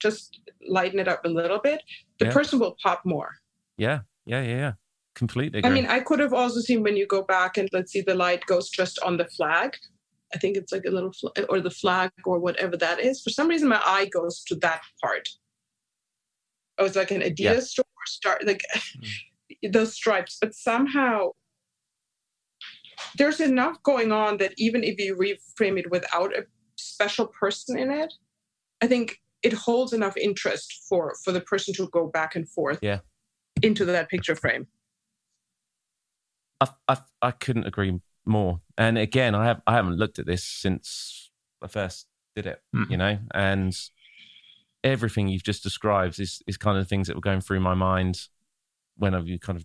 B: just lighten it up a little bit, the
C: Yeah.
B: person will pop more.
C: Yeah, yeah, yeah, yeah. Completely.
B: I mean, I could have also seen when you go back and let's see the light goes just on the flag. I think it's like a little fl- or the flag or whatever that is. For some reason, my eye goes to that part. Oh, was like an Adidas
C: Yeah.
B: store, start like mm. those stripes. But somehow, there's enough going on that even if you reframe it without a special person in it, I think it holds enough interest for for the person to go back and forth
C: Yeah.
B: into that picture frame.
C: I, I I couldn't agree more. And again, I have I haven't looked at this since I first did it.
A: Mhm.
C: You know, and everything you've just described is is kind of things that were going through my mind when I've kind of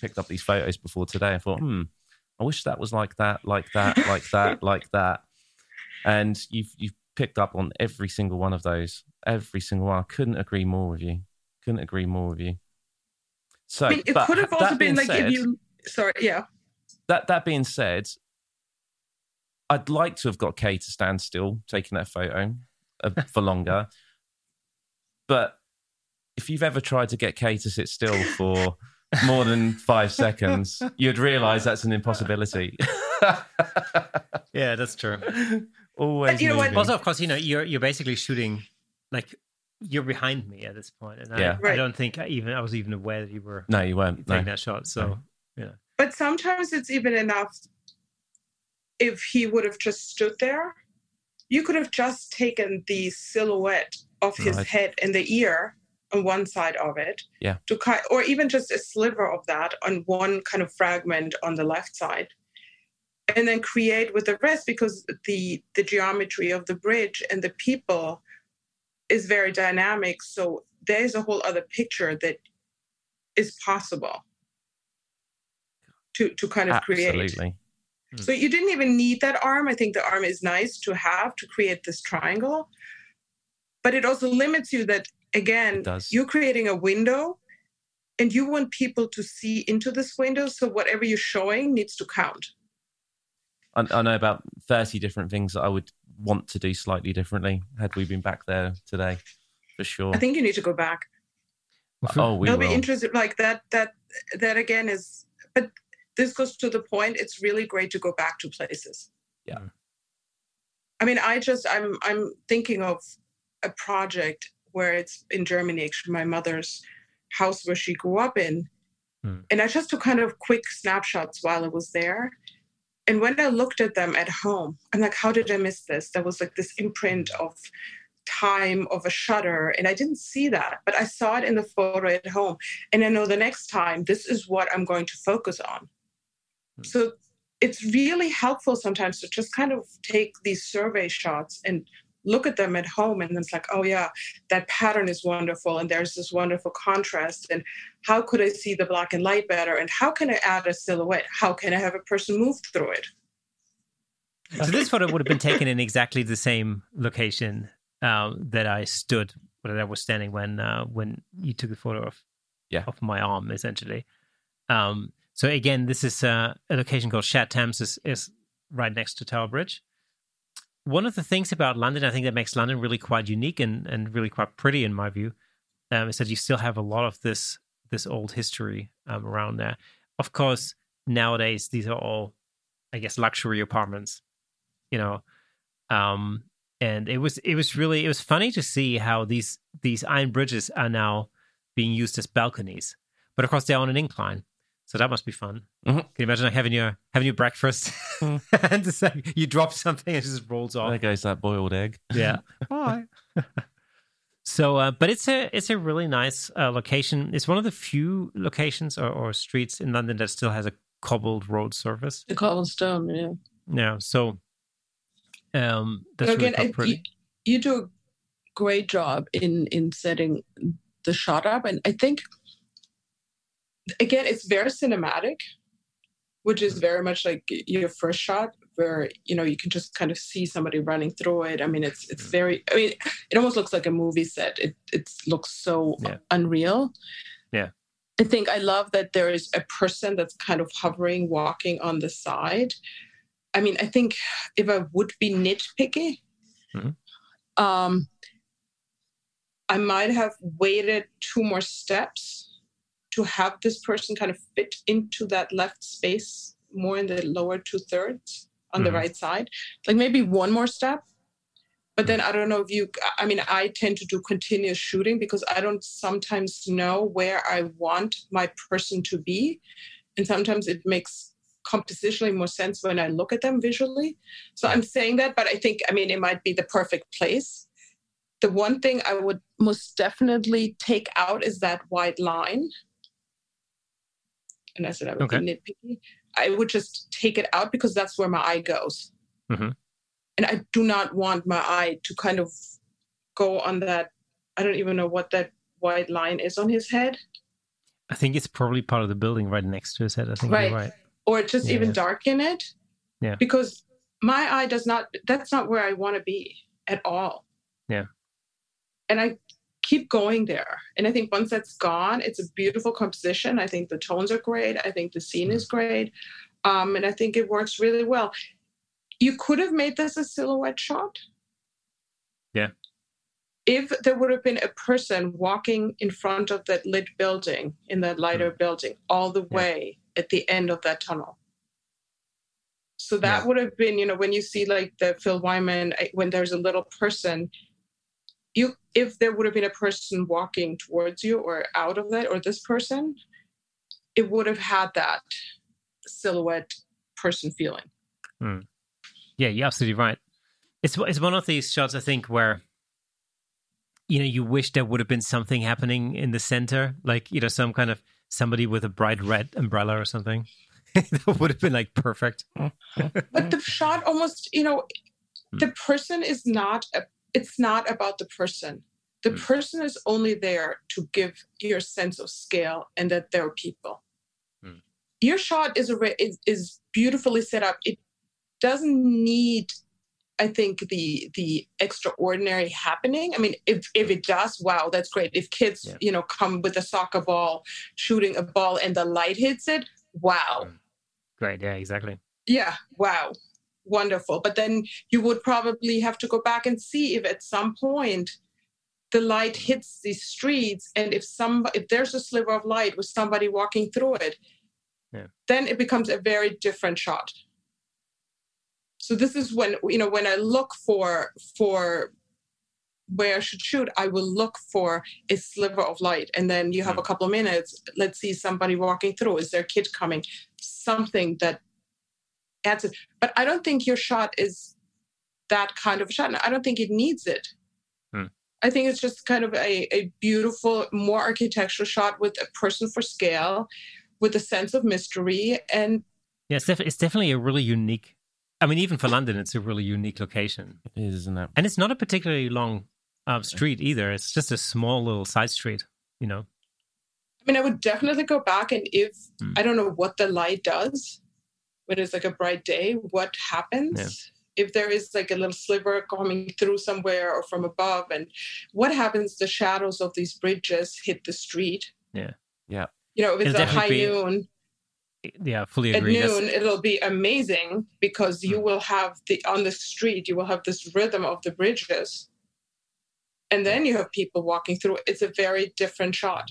C: picked up these photos before today. I thought, hmm, I wish that was like that, like that, like that, like that. And you've you've picked up on every single one of those, every single one. I couldn't agree more with you. Couldn't agree more with you. So,
B: I mean, it could have also been like
C: said-
B: if you. Sorry, yeah.
C: that that being said, I'd like to have got Kay to stand still taking that photo uh, for longer. But if you've ever tried to get Kay to sit still for more than five seconds, you'd realise that's an impossibility.
A: Yeah, that's true.
C: Always.
B: But you know what?
A: Also, of course, you know you're you're basically shooting like you're behind me at this point, and
C: Yeah.
A: I, I don't think I even I was even aware that you were
C: no, you weren't.
A: taking
C: No.
A: that shot. So
B: But sometimes it's even enough if he would have just stood there. You could have just taken the silhouette of his
C: Right.
B: head and the ear on one side of it.
C: Yeah.
B: To kind, or even just a sliver of that on one kind of fragment on the left side. And then create with the rest because the the geometry of the bridge and the people is very dynamic. So there's a whole other picture that is possible to to kind of create.
C: Absolutely. Hmm.
B: So you didn't even need that arm. I think the arm is nice to have to create this triangle, but it also limits you that again, you're creating a window and you want people to see into this window. So whatever you're showing needs to count.
C: I, I know about 30 different things that I would want to do slightly differently had we been back there today, for sure.
B: I think you need to go back.
C: oh, we
B: They'll
C: will.
B: be interested like that that that again is but this goes to the point it's really great to go back to places
C: Yeah.
B: i mean i just i'm i'm thinking of a project where it's in germany actually my mother's house where she grew up in
A: Hmm.
B: and i just took kind of quick snapshots while i was there and when i looked at them at home i'm like how did i miss this there was like this imprint of time of a shutter and i didn't see that but i saw it in the photo at home and i know the next time this is what i'm going to focus on. So it's really helpful sometimes to just kind of take these survey shots and look at them at home and it's like oh yeah that pattern is wonderful and there's this wonderful contrast and how could i see the black and light better and how can i add a silhouette how can i have a person move through it
A: So this photo would have been taken in exactly the same location um, that I stood, that I was standing when uh, when you took the photo of
C: Yeah.
A: of my arm, essentially. Um, so again, this is uh, a location called Shad Thames, is, is right next to Tower Bridge. One of the things about London, I think that makes London really quite unique and, and really quite pretty, in my view, um, is that you still have a lot of this this old history um, around there. Of course, nowadays these are all, I guess, luxury apartments you know um and it was it was really it was funny to see how these these iron bridges are now being used as balconies but of course they're on an incline so that must be fun.
C: Mhm.
A: can you imagine like having your having your breakfast
C: Mm.
A: and it's like you drop something and it just rolls off.
C: There goes that boiled egg.
A: yeah. Bye. So uh, but it's a it's a really nice uh, location. It's one of the few locations or, or streets in london that still has a cobbled road surface.
B: The cobblestone yeah.
A: Yeah so um that's
B: So
A: really
B: again,
A: quite
B: I-
A: pretty
B: You, you do a great job in in setting the shot up, and I think again it's very cinematic, which is very much like your first shot, where you know you can just kind of see somebody running through it. I mean, it's it's very. I mean, it almost looks like a movie set. It it looks so
A: Yeah.
B: unreal.
A: Yeah.
B: I think I love that there is a person that's kind of hovering, walking on the side. I mean, I think if I would be nitpicky,
A: Mhm.
B: um, I might have waited two more steps to have this person kind of fit into that left space more in the lower two thirds on the
A: Mhm.
B: right side. Like maybe one more step. But then I don't know if you, I mean, I tend to do continuous shooting because I don't sometimes know where I want my person to be. And sometimes it makes compositionally more sense when I look at them visually. So I'm saying that, but I think, I mean, it might be the perfect place. The one thing I would most definitely take out is that white line. And I said I would
A: Okay.
B: be nitpicky. I would just take it out because that's where my eye goes.
A: Mhm.
B: And I do not want my eye to kind of go on that. I don't even know what that white line is on his head.
A: I think it's probably part of the building right next to his head. I think
B: Right.
A: you're right.
B: or just even
A: Yeah.
B: darken it.
A: Yeah.
B: Because my eye does not, that's not where I want to be at all.
A: Yeah.
B: And I keep going there. And I think once that's gone, it's a beautiful composition. I think the tones are great. I think the scene
A: Mm.
B: is great. Um, and I think it works really well. You could have made this a silhouette shot.
A: Yeah.
B: If there would have been a person walking in front of that lit building, in that lighter
A: Mm.
B: building, all the
A: Yeah.
B: way at the end of that tunnel. So that
A: Yeah.
B: would have been, you know, when you see like the Phil Wyman, when there's a little person, you if there would have been a person walking towards you or out of that, or this person, it would have had that silhouette person feeling.
A: Yeah, you're absolutely right. It's it's one of these shots I think where you know you wish there would have been something happening in the center, like you know some kind of somebody with a bright red umbrella or something. that would have been like perfect.
B: But the shot almost, you know,
A: Hmm.
B: the person is not a, it's not about the person. The
A: Hmm.
B: person is only there to give your sense of scale and that there are people.
A: Hmm.
B: Your shot is, a, re- is is beautifully set up. It doesn't need, I think, the the extraordinary happening. I mean, if if it does, wow, that's great. If kids,
A: Yeah.
B: you know, come with a soccer ball, shooting a ball, and the light hits it, wow.
A: Hmm. Great, yeah, exactly.
B: Yeah, wow. Wonderful. But then you would probably have to go back and see if at some point the light hits these streets and if some if there's a sliver of light with somebody walking through it,
A: Yeah.
B: then it becomes a very different shot. So this is when you know when I look for for where I should shoot, I will look for a sliver of light. And then you have hmm. a couple of minutes. Let's see somebody walking through. Is there a kid coming? Something that adds it. But I don't think your shot is that kind of shot. And I don't think it needs it.
A: Hmm.
B: I think it's just kind of a, a beautiful, more architectural shot with a person for scale, with a sense of mystery. And
A: Yeah, it's, def- it's definitely a really unique. I mean, even for London, it's a really unique location,
C: It is, isn't it?
A: and it's not a particularly long uh, street either. It's just a small little side street. You know,
B: I mean, I would definitely go back and if
A: Hmm.
B: I don't know what the light does when it's like a bright day, what happens?
A: Yeah.
B: If there is like a little sliver coming through somewhere or from above, and what happens? The shadows of these bridges hit the street.
A: Yeah.
C: Yeah.
B: You know, if it's
A: It'll
B: a high
A: be-
B: noon,
A: yeah, fully
B: at
A: agree. That's-
B: noon it'll be amazing because you
A: Hmm.
B: will have the on the street you will have this rhythm of the bridges and then you have people walking through it's a very different shot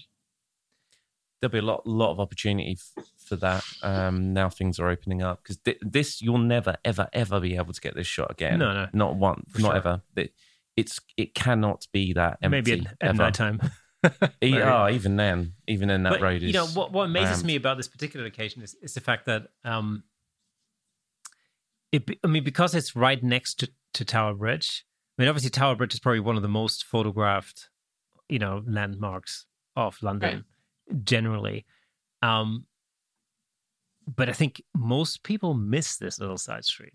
C: There'll be a lot, lot of opportunity f- for that um, now. Things are opening up because th- this you'll never, ever, ever be able to get this shot again.
A: No, no.
C: not one,
A: For
C: not
A: sure.
C: ever. It, it's it cannot be that empty.
A: maybe at, at night time.
C: E- oh, even then, even then, that
A: but,
C: road is.
A: you know what, what amazes
C: rammed.
A: me about this particular location is, is the fact that um it i mean because it's right next to, to tower bridge i mean obviously tower bridge is probably one of the most photographed you know landmarks of london generally um but i think most people miss this little side street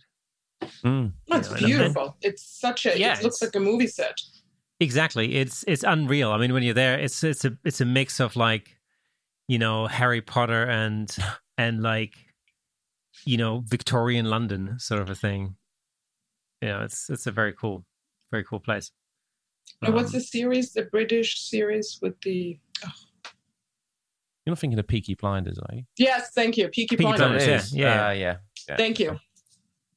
C: Mm.
B: It's
A: know, and-
B: beautiful it's such a
A: Yeah,
B: it looks like a movie set
A: Exactly. It's it's unreal. I mean, when you're there, it's it's a it's a mix of like, you know, Harry Potter and and like you know, Victorian London sort of a thing. You know, it's it's a very cool, very cool place.
B: Now, what's
A: Um,
B: the series? The British series with the. oh,
C: You're not thinking of Peaky Blinders, are you?
B: Yes, thank you. Peaky,
A: Peaky
B: Blinders.
A: Blinders, yeah, yeah.
C: Uh, yeah. yeah.
B: Thank you.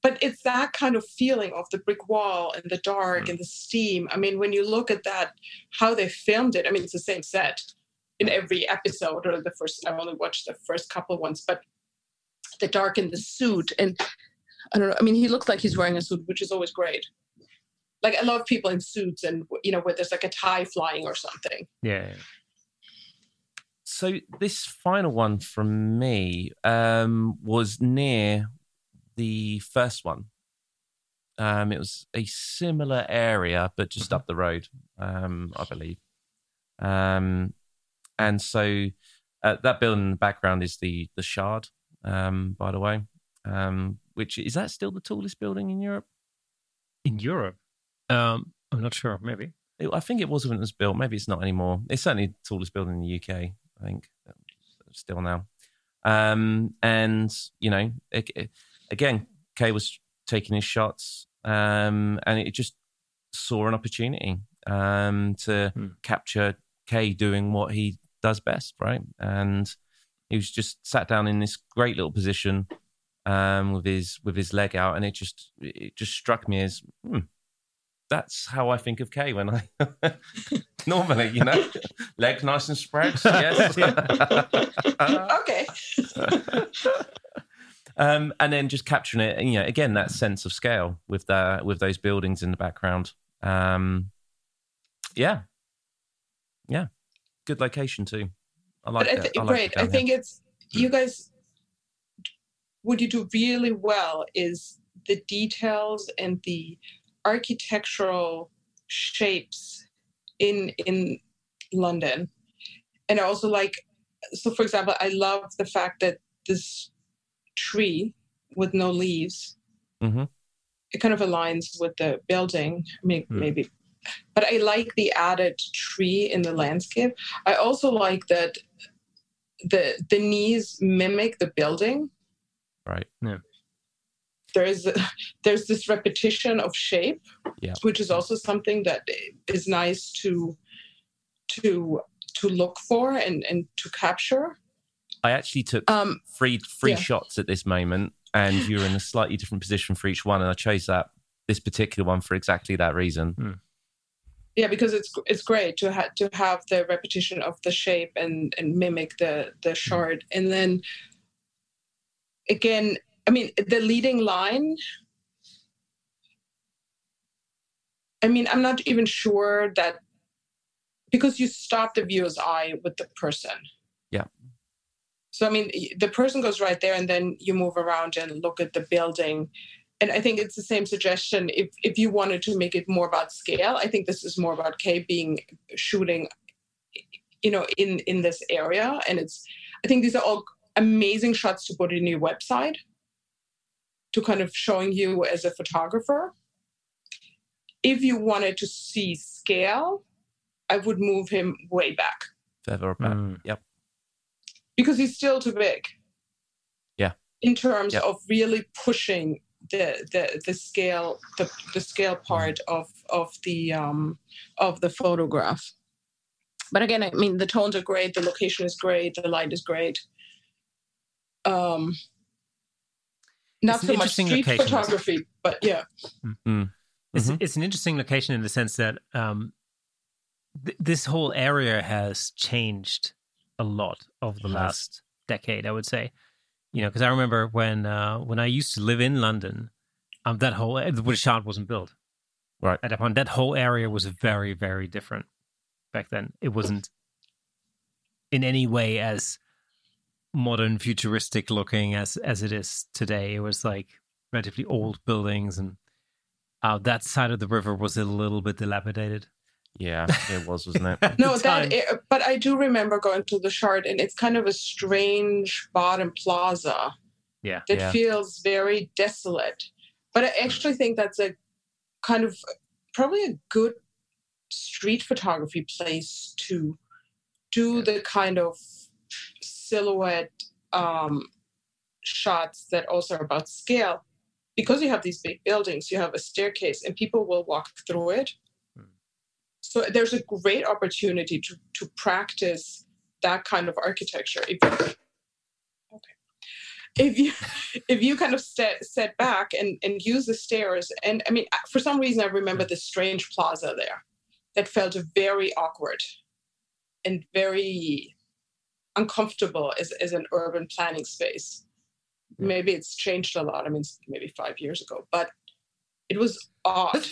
B: But it's that kind of feeling of the brick wall and the dark
A: Mm.
B: and the steam. I mean, when you look at that, how they filmed it, I mean, it's the same set in every episode, or the first, I only watched the first couple ones, but the dark and the suit. And I don't know, I mean, he looks like he's wearing a suit, which is always great. Like, I love people in suits and, you know, where there's like a tie flying or something.
A: Yeah, yeah.
C: So this final one from me um, was near the first one. Um, it was a similar area, but just
A: Mhm.
C: up the road, um, I believe. Um, and so uh, that building in the background is the the Shard, um, by the way. Um, which is that still the tallest building in Europe?
A: In Europe, um, I'm not sure. Maybe.
C: I think it was when it was built. Maybe it's not anymore. It's certainly the tallest building in the UK. I think still now. Um, and you know, it, it- again, Kay was taking his shots, um, and it just saw an opportunity um, to
A: Hmm.
C: capture Kay doing what he does best, right? And he was just sat down in this great little position um, with his with his leg out, and it just it just struck me as. Hmm, that's how I think of Kay when I normally, you know, leg nice and spread. Yes.
B: Okay.
C: um, and then just capturing it, you know, again that sense of scale with the with those buildings in the background. Um, yeah, yeah, good location too. I like it.
B: think,
C: I like
B: great. I think
C: here.
B: it's you guys. What you do really well is the details and the architectural shapes in in London, and I also like. So, for example, I love the fact that this tree with no leaves.
C: Mhm.
B: It kind of aligns with the building. I mean,
A: Hmm.
B: maybe but I like the added tree in the landscape. I also like that the the knees mimic the building.
C: right.
B: There's there's this repetition of shape,
C: Yeah.
B: which is also something that is nice to to to look for and and to capture.
C: I actually took
B: Um,
C: three three
B: yeah.
C: shots at this moment, and you're in a slightly different position for each one, and I chose that this particular one for exactly that reason.
B: yeah, because it's it's great to have to have the repetition of the shape and and mimic the the shard, and then again, I mean, the leading line. I mean, I'm not even sure that because you stop the viewer's eye with the person.
C: Yeah.
B: So I mean, the person goes right there, and then you move around and look at the building. And I think it's the same suggestion. If if you wanted to make it more about scale, I think this is more about Kay being shooting, you know, in in this area. And it's, I think these are all amazing shots to put in your website, to kind of showing you as a photographer. If you wanted to see scale, I would move him way back
C: Further back.
A: Mm.
C: Yep.
B: because he's still too big.
C: Yeah.
B: In terms
C: Yeah.
B: of really pushing the the the scale the the scale part of of the um of the photograph. But again, I mean the tones are great, the location is great, the light is great. Um not
A: It's
B: so much street
A: location.
B: photography, but yeah.
A: It's
C: Mhm.
A: it's an interesting location in the sense that um, th- this whole area has changed a lot over the
C: It has.
A: last decade. I would say, you know, because I remember when uh, when I used to live in London, um, that whole the British Shard wasn't built.
C: Right.
A: At that point, that whole area was very very different back then. It wasn't in any way as modern futuristic looking as as it is today. It was like relatively old buildings and uh, that side of the river was a little bit dilapidated.
C: Yeah, it was, wasn't it?
B: No, that
A: time.
B: i- but I do remember going to the Shard and it's kind of a strange bottom plaza.
A: Yeah.
B: that
C: Yeah.
B: feels very desolate. But I actually think that's a kind of probably a good street photography place to do
A: Yeah.
B: the kind of silhouette um, shots that also are about scale. Because you have these big buildings, you have a staircase, and people will walk through it. Hmm. So there's a great opportunity to to practice that kind of architecture. If you, okay, if you if you kind of set set back and and use the stairs, and I mean, for some reason, I remember the strange plaza there that felt very awkward and very uncomfortable as, as an urban planning space. Maybe it's changed a lot. I mean, maybe five years ago, but it was odd.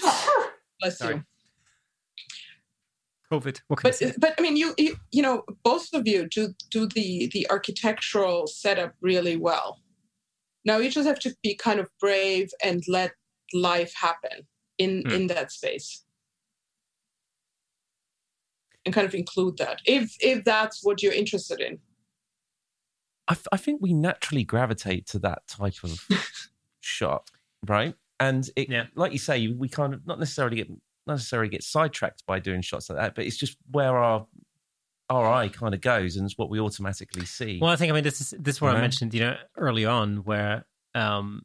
B: Bless Sorry. you.
A: COVID.
B: but I but I mean, you, you you know, both of you do do the the architectural setup really well. Now you just have to be kind of brave and let life happen in hmm. in that space and kind of include that if if that's what you're interested in.
C: I, I think we naturally gravitate to that type of shot right? And it yeah. like you say we kind of not necessarily get not necessarily get sidetracked by doing shots like that but it's just where our our eye kind of goes and it's what we automatically see.
A: Well i think i mean this is this is what i mentioned you know early on where um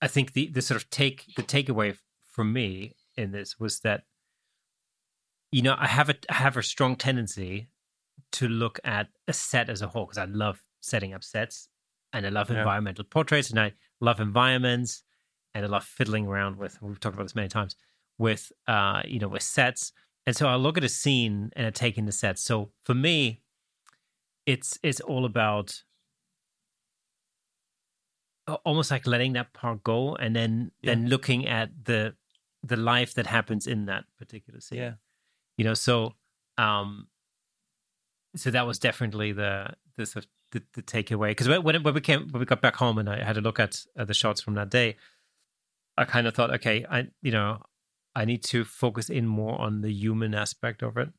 A: i think the the sort of take the takeaway from me in this was that you know, I have a I have a strong tendency to look at a set as a whole because I love setting up sets and I love yeah. environmental portraits and I love environments and I love fiddling around with. We've talked about this many times with uh, you know with sets, and so I look at a scene and I take in the sets. So for me, it's it's all about almost like letting that part go and then yeah. then looking at the the life that happens in that particular scene.
C: Yeah
A: you know so um so that was definitely the the sort of the, the takeaway because when, when we came when we got back home and I had a look at uh, the shots from that day, I kind of thought, okay, I you know I need to focus in more on the human aspect of it,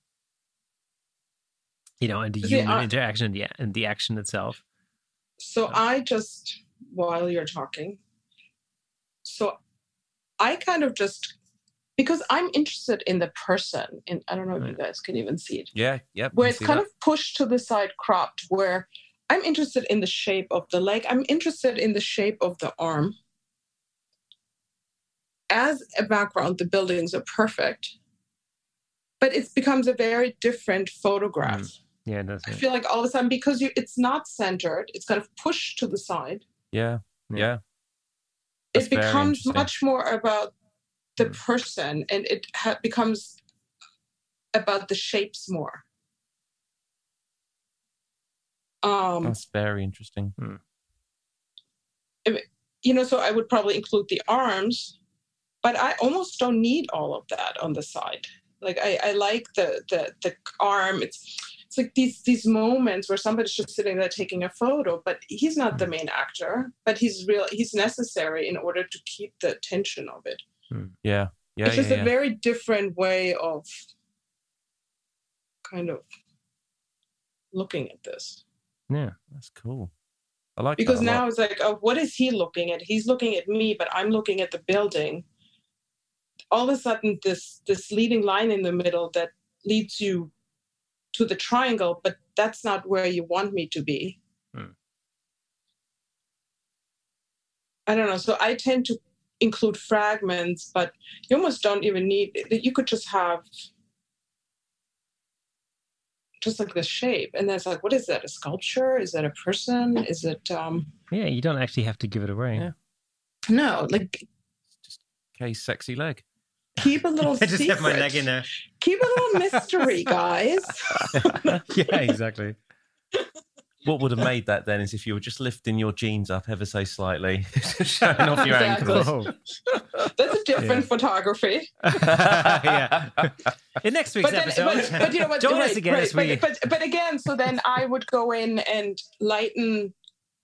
A: you know, and the human I, interaction yeah and the action itself.
B: So, so I just while you're talking, so I kind of just because I'm interested in the person. And I don't know if you guys can even see it.
C: Yeah, yeah.
B: Where it's kind that. of pushed to the side, cropped. Where I'm interested in the shape of the leg. I'm interested in the shape of the arm. As a background, the buildings are perfect, but it becomes a very different photograph. Mm.
A: Yeah, that's
B: I feel like all of a sudden because you, it's not centered, it's kind of pushed to the side.
C: Yeah, yeah.
B: it becomes much more about the mm. person and it ha- becomes about the shapes more
C: um that's very interesting hmm.
B: you know so i would probably include the arms but i almost don't need all of that on the side like i, I like the, the the arm it's it's like these these moments where somebody's just sitting there taking a photo but he's not the hmm. main actor but he's real he's necessary in order to keep the tension of it
C: Hmm. Yeah. Yeah.
B: It's just
C: yeah,
B: a very different way of kind of looking at this.
C: Yeah, that's cool. I like it.
B: because now it's like, oh, what is he looking at? He's looking at me, but I'm looking at the building. All of a sudden, this this leading line in the middle that leads you to the triangle, but that's not where you want me to be. Hmm. I don't know. So I tend to include fragments, but you almost don't even need that. you could just have just like the shape. And then it's like, what is that? A sculpture? Is that a person? Is it um
A: Yeah, you don't actually have to give it away.
C: Yeah.
B: No, like
C: just case sexy leg.
B: Keep a little I just secret. have my leg in there. Keep a little mystery, guys.
A: yeah, exactly
C: what would have made that then is if you were just lifting your jeans up ever so slightly, showing off your exactly. ankles.
B: That's a different yeah. photography.
A: yeah. In next week's but then, episode, but, but, you know what? Join right, us again right,
B: but, we... but, but again, so then I would go in and lighten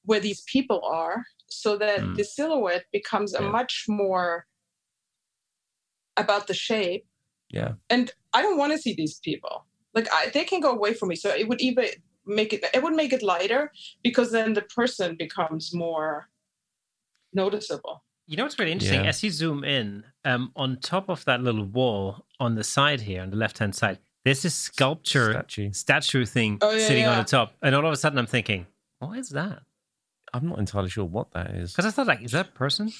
B: where these people are, so that mm. the silhouette becomes a much more about the shape.
C: Yeah.
B: And I don't want to see these people. Like I, they can go away from me. So it would even make it it would make it lighter because then the person becomes more noticeable
A: you know what's really interesting yeah. as you zoom in um, on top of that little wall on the side here on the left hand side there's this sculpture statue, statue thing oh, yeah, sitting yeah. on the top and all of a sudden i'm thinking what is that
C: I'm not entirely sure what that is.
A: Because I thought, like, is that a person?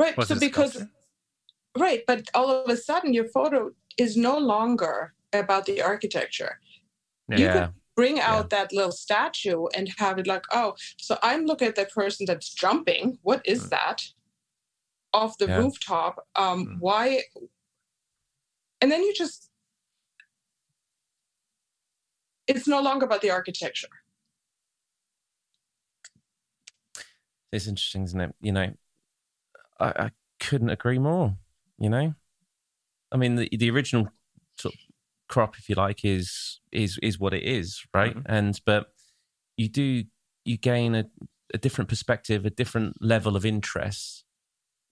B: Right. So because
A: sculpture?
B: right, but all of a sudden your photo is no longer about the architecture. You
C: Yeah.
B: could bring out that little statue and have it like, oh, so I'm looking at that person that's jumping. What is
A: Mm.
B: that? Off the
C: Yeah.
B: rooftop. Um,
A: Mm.
B: why? And then you just it's no longer about the architecture.
C: It's interesting, isn't it? You know, I, I couldn't agree more. You know, I mean, the the original crop, if you like, is is is what it is, right?
A: Mhm.
C: And but you do you gain a, a different perspective, a different level of interest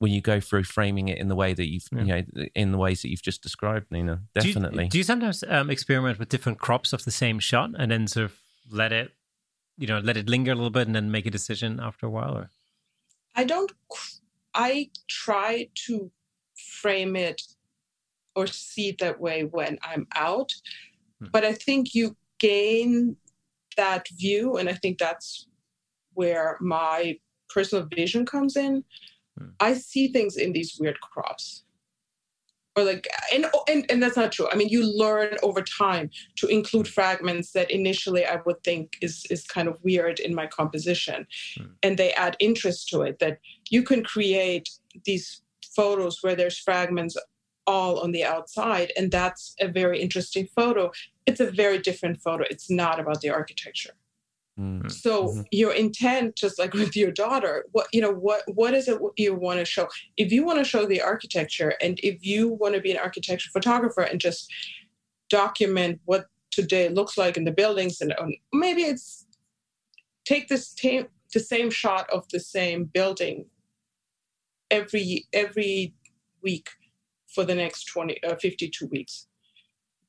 C: when you go through framing it in the way that you've
A: Yeah.
C: you know in the ways that you've just described, Nina.
A: Do you-
C: Definitely.
A: Do you, sometimes um, experiment with different crops of the same shot and then sort of let it, you know, let it linger a little bit and then make a decision after a while? Or
B: I don't. I try to frame it or see it that way when I'm out,
A: Hmm.
B: but I think you gain that view, and I think that's where my personal vision comes in.
A: Hmm.
B: I see things in these weird crops. Or like and, and and that's not true. I mean, you learn over time to include fragments that initially I would think is is kind of weird in my composition,
A: Hmm.
B: and they add interest to it. That you can create these photos where there's fragments all on the outside, and that's a very interesting photo. It's a very different photo. It's not about the architecture.
C: Mm.
B: So
C: Mhm.
B: your intent, just like with your daughter, what you know, what what is it you want to show? If you want to show the architecture, and if you want to be an architecture photographer and just document what today looks like in the buildings, and um, maybe it's take this the same shot of the same building every every week for the next 20 uh, 52 weeks.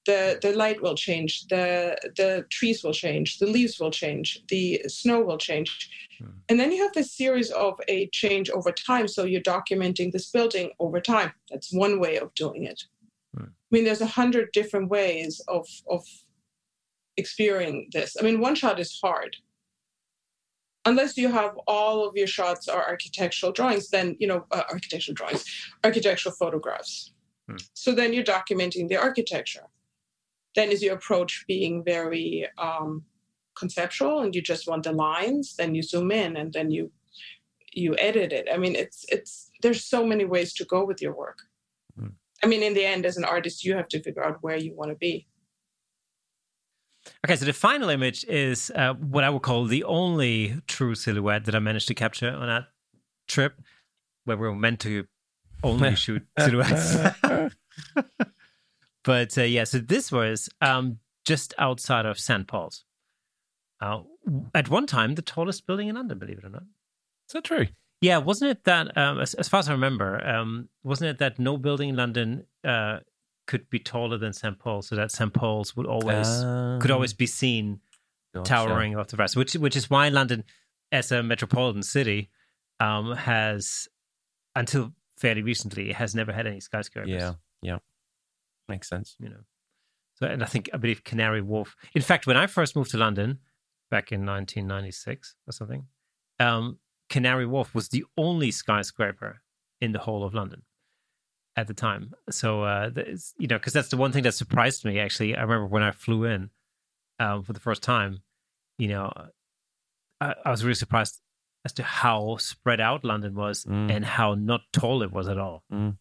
B: The the light will change the the trees will change the leaves will change the snow will change.
A: Hmm.
B: and then you have this series of a change over time so you're documenting this building over time. That's one way of doing it.
A: Hmm.
B: i mean there's a hundred different ways of of experiencing this. I mean one shot is hard. Unless you have all of your shots are architectural drawings then you know uh, architectural drawings architectural photographs
A: Hmm.
B: so then you're documenting the architecture then is your approach being very um, conceptual and you just want the lines then you zoom in and then you you edit it i mean it's it's there's so many ways to go with your work
A: Mm.
B: i mean in the end as an artist you have to figure out where you want to be
A: Okay, so the final image is uh, what I would call the only true silhouette that I managed to capture on that trip, where we were meant to only shoot silhouettes. but uh, yeah, so this was um, just outside of St. Paul's. Uh, at one time, the tallest building in London, believe it or not.
C: Is that true?
A: Yeah, wasn't it that, um, as, as far as I remember, um, wasn't it that no building in London uh, could be taller than St. Paul's, so that St. Paul's would always could always be seen
C: gotcha.
A: towering off the rest, which which is why London, as a metropolitan city, um, has until fairly recently it has never had any skyscrapers.
C: Yeah, yeah, makes sense.
A: you know. So, and I think I believe Canary Wharf. In fact, when I first moved to London back in 1996 or something, um, Canary Wharf was the only skyscraper in the whole of London at the time. So, uh, you know, because that's the one thing that surprised me. Actually, I remember when I flew in um, for the first time. You know, I, I was really surprised as to how spread out London was
C: Mm.
A: and how not tall it was at all.
C: Mm.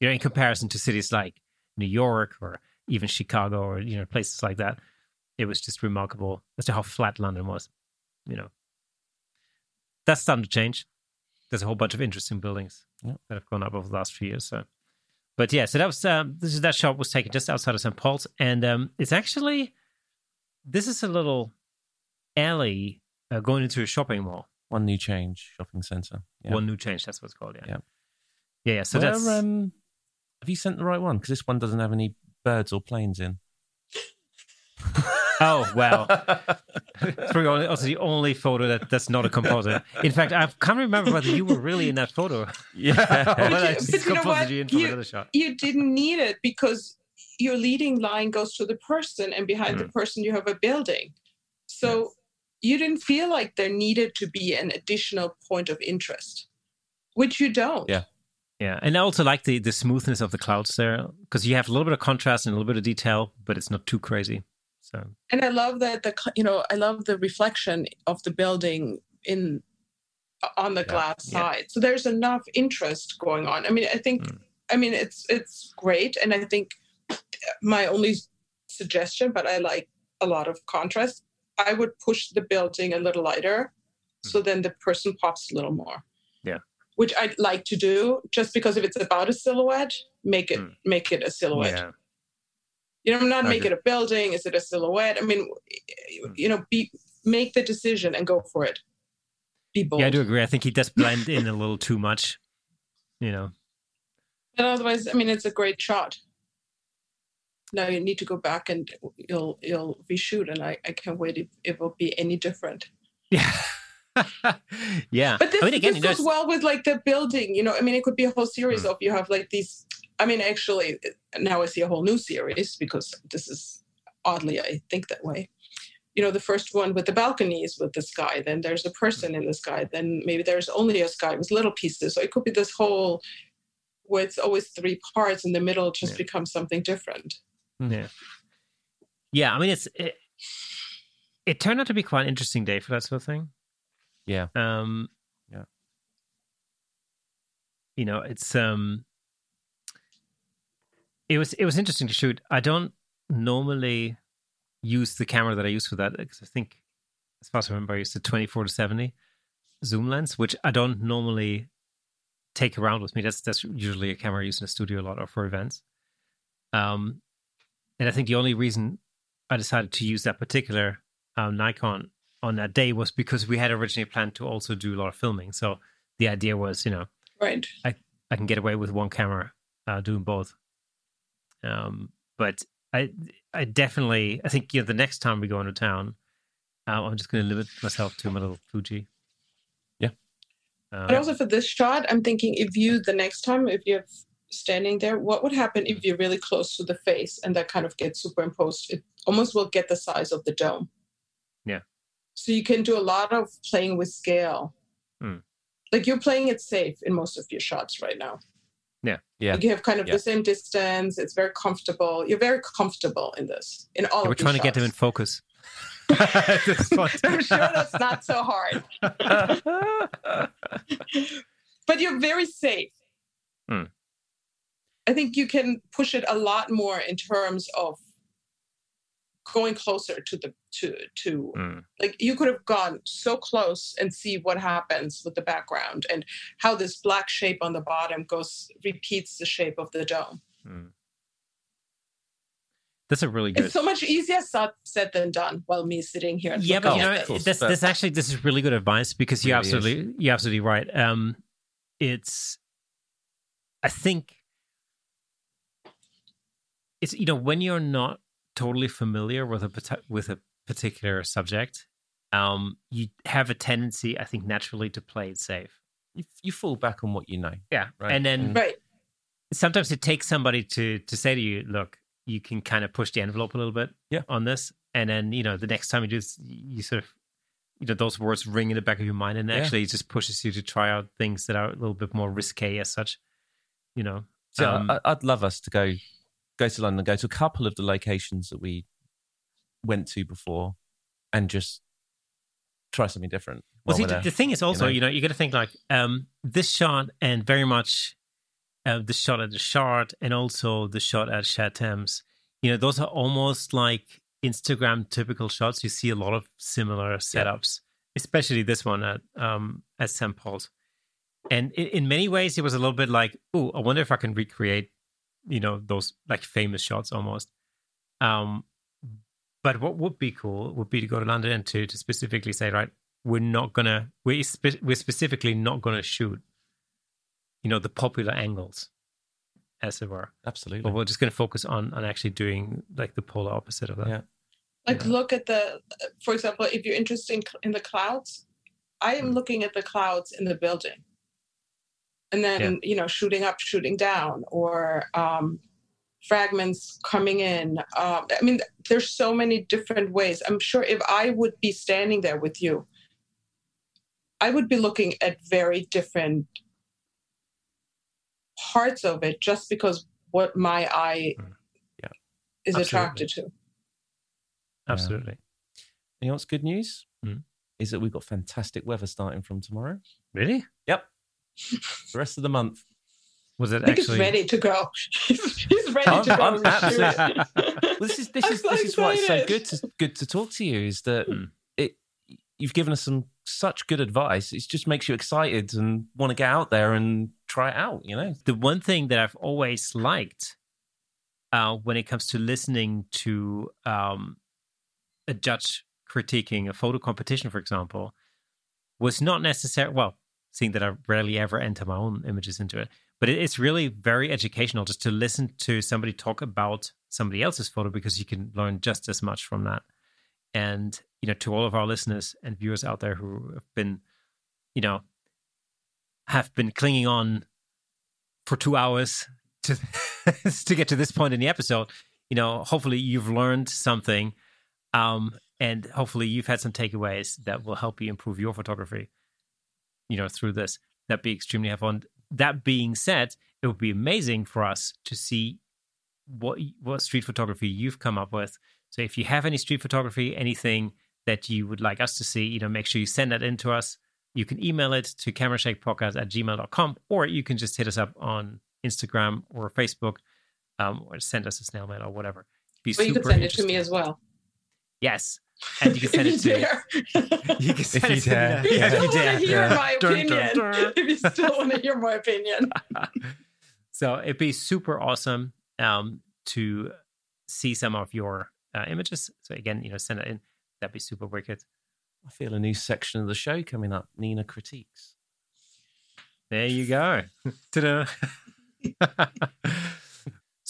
A: You know, in comparison to cities like New York or even Chicago or you know places like that, it was just remarkable as to how flat London was. You know, that's starting to change. There's a whole bunch of interesting buildings
C: Yeah.
A: that have gone up over the last few years. So, but yeah, so that was um, this is that shot was taken just outside of St. Paul's, and um, it's actually this is a little alley uh, going into a shopping mall.
C: One new change shopping centre. Yeah.
A: One new change, that's what it's called. Yeah,
C: Yeah.
A: yeah. yeah. So
C: Where,
A: that's
C: um, have you sent the right one? Because this one doesn't have any birds or planes in.
A: oh well. It's probably also the only photo that, that's not a composite. In fact, I can't remember whether you were really in that photo.
C: yeah.
A: Whether I
B: you- but you know what?
A: you in from
B: You-
A: shot.
B: you didn't need it because your leading line goes to the person and behind the
A: Mm.
B: person you have a building so you didn't feel like there needed to be an additional point of interest, which you don't.
C: Yeah.
A: Yeah, and I also like the the smoothness of the clouds there because you have a little bit of contrast and a little bit of detail, but it's not too crazy. So,
B: and I love that the you know I love the reflection of the building in on the glass yeah. side. So there's enough interest going on. I mean, I think mm. I mean it's it's great, and I think my only suggestion, but I like a lot of contrast. I would push the building a little lighter, mm. so then the person pops a little more.
A: Yeah
B: which I'd like to do just because if it's about a silhouette, make it mm. make it a silhouette. Yeah. You know, not make it a building. Is it a silhouette? I mean, mm. you know, be make the decision and go for it. Be bold.
A: Yeah, I do agree. I think he does blend in a little too much. You know.
B: But otherwise, I mean, it's a great shot. Now you need to go back and you'll you'll reshoot, and I, I can't wait if it will be any different.
A: Yeah. yeah.
B: But this, I mean, again, this goes well with like the building, you know, I mean, it could be a whole series mm. of you have like these. I mean, actually, now I see a whole new series because this is oddly, I think that way. You know, the first one with the balconies with the sky, then there's a person in the sky, then maybe there's only a sky with little pieces. So it could be this whole where it's always three parts in the middle just yeah. becomes something different.
A: Yeah. Yeah. I mean, it's, it, it turned out to be quite an interesting day for that sort of thing.
C: Yeah.
A: Um,
C: yeah.
A: You know, it's um, it was it was interesting to shoot. I don't normally use the camera that I use for that because I think, as far as I remember, I used the twenty four to seventy zoom lens, which I don't normally take around with me. That's that's usually a camera I use in a studio a lot or for events. Um, and I think the only reason I decided to use that particular um, Nikon on that day was because we had originally planned to also do a lot of filming. So the idea was, you know,
B: right,
A: I, I can get away with one camera uh, doing both. Um, but I I definitely I think you know the next time we go into town, uh, I'm just going to limit myself to my little Fuji.
C: Yeah.
B: Um, but also for this shot, I'm thinking if you the next time if you're standing there, what would happen if you're really close to the face and that kind of gets superimposed? It almost will get the size of the dome.
A: Yeah.
B: So you can do a lot of playing with scale.
A: Mm.
B: Like you're playing it safe in most of your shots right now.
A: Yeah.
C: Yeah.
B: Like you have kind of yeah. the same distance. It's very comfortable. You're very comfortable in this. In all
A: yeah, We're trying
B: shots.
A: to get them in focus.
B: I'm sure that's not so hard. but you're very safe.
A: Mm.
B: I think you can push it a lot more in terms of going closer to the to to mm. like you could have gone so close and see what happens with the background and how this black shape on the bottom goes repeats the shape of the dome
A: mm. that's a really good
B: it's so much easier said than done while me sitting here
A: yeah but you know this this actually this is really good advice because you're absolutely is. you're absolutely right um it's i think it's you know when you're not totally familiar with a with a particular subject, um, you have a tendency, I think, naturally to play it safe.
C: You, you fall back on what you know.
A: Yeah, right. And then
B: right.
A: sometimes it takes somebody to to say to you, "Look, you can kind of push the envelope a little bit
C: yeah.
A: on this," and then you know the next time you do this, you sort of you know those words ring in the back of your mind, and actually it just pushes you to try out things that are a little bit more risque as such. You know,
C: so um, I'd love us to go go to London, go to a couple of the locations that we went to before, and just try something different.
A: Well, see, the, the thing is also, you know, you, know, got to think like um, this shot and very much uh, the shot at the Shard and also the shot at Shad Thames. You know, those are almost like Instagram typical shots. You see a lot of similar setups, yeah. especially this one at um, at St. Paul's. And in, in many ways, it was a little bit like, oh, I wonder if I can recreate you know those like famous shots almost. Um but what would be cool would be to go to london and to to specifically say right we're not gonna we're, spe- we're specifically not gonna shoot you know the popular angles as it were.
C: Absolutely.
A: But we're just gonna focus on on actually doing like the polar opposite of that.
C: Yeah.
B: Like yeah. look at the for example if you're interested in, in the clouds i am mm. looking at the clouds in the building and then yeah. you know shooting up shooting down or um, fragments coming in. Um, I mean, there's so many different ways. I'm sure if I would be standing there with you, I would be looking at very different parts of it just because what my eye
C: Mm. Yeah.
B: is
A: Absolutely.
B: attracted to.
A: Absolutely.
C: You know what's good news?
A: Hmm.
C: Is that we've got fantastic weather starting from tomorrow.
A: Really?
C: Yep. The rest of the month.
A: Was it
B: I think
A: actually?
B: he's ready to go. he's, he's ready
C: I'm-
B: to go.
C: I'm absolutely- Well, this is this
B: I'm
C: is
B: so
C: this is why it's so good to good to talk to you. Is that
A: Hmm.
C: it? You've given us some such good advice. It just makes you excited and want to get out there and try it out. You know.
A: the one thing that I've always liked uh, when it comes to listening to um, a judge critiquing a photo competition, for example, was not necessarily, well, seeing that I rarely ever enter my own images into it, but it, it's really very educational just to listen to somebody talk about somebody else's photo because you can learn just as much from that. And, you know, to all of our listeners and viewers out there who have been, you know, have been clinging on for two hours to to get to this point in the episode, you know, hopefully you've learned something, um, and hopefully you've had some takeaways that will help you improve your photography. You know, through this, that'd be extremely helpful. That being said, it would be amazing for us to see what what street photography you've come up with. So if you have any street photography, anything that you would like us to see, you know, make sure you send that in to us. You can email it to camerashakepodcast at gmail.com, or you can just hit us up on Instagram or Facebook, um, or send us a snail mail or whatever. Be
B: But you could send it to me as well.
A: Yes. And you can send it
B: If you
A: to
B: dare.
A: you can send
C: you
A: it to me.
C: Yeah.
A: If you
B: still want to hear
C: Yeah.
B: my
A: Dun,
B: opinion.
A: dun, dun.
B: if you still want to hear my opinion.
A: So it'd be super awesome um, to see some of your uh, images. So again, you know, send it in. That'd be super wicked.
C: I feel a new section of the show coming up. Nina critiques.
A: There you go. Ta-da.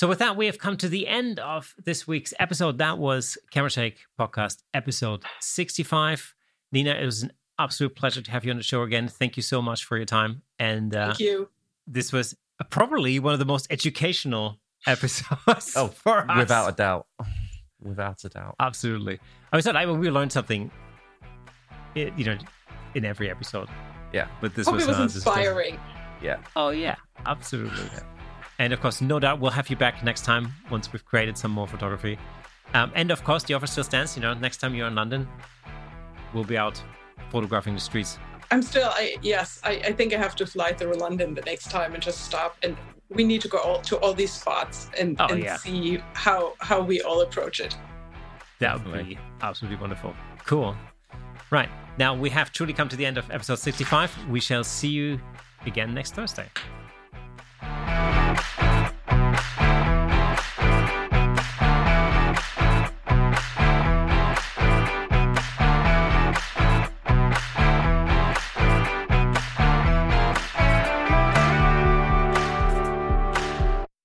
A: So with that, we have come to the end of this week's episode. That was Camera Shake Podcast episode 65. Nina, it was an absolute pleasure to have you on the show again. Thank you so much for your time. And uh,
B: Thank you.
A: this was probably one of the most educational episodes
C: Oh,
A: for us.
C: Without a doubt. Without a doubt.
A: Absolutely. I was like, we learned something, i- you know, in every episode.
C: Yeah.
A: But this
B: Hope
A: was,
B: was
A: this was different.
B: inspiring.
C: Yeah.
A: Oh yeah, absolutely. And of course, no doubt we'll have you back next time once we've created some more photography. Um, and of course, the offer still stands. You know, next time you're in London, we'll be out photographing the streets.
B: I'm still, I yes, I, I think I have to fly through London the next time and just stop. And we need to go all, to all these spots and,
A: Oh,
B: and
A: yeah.
B: see how how we all approach it.
A: That would
C: Definitely.
A: be absolutely wonderful. Cool. Right now, we have truly come to the end of episode 65. We shall see you again next Thursday.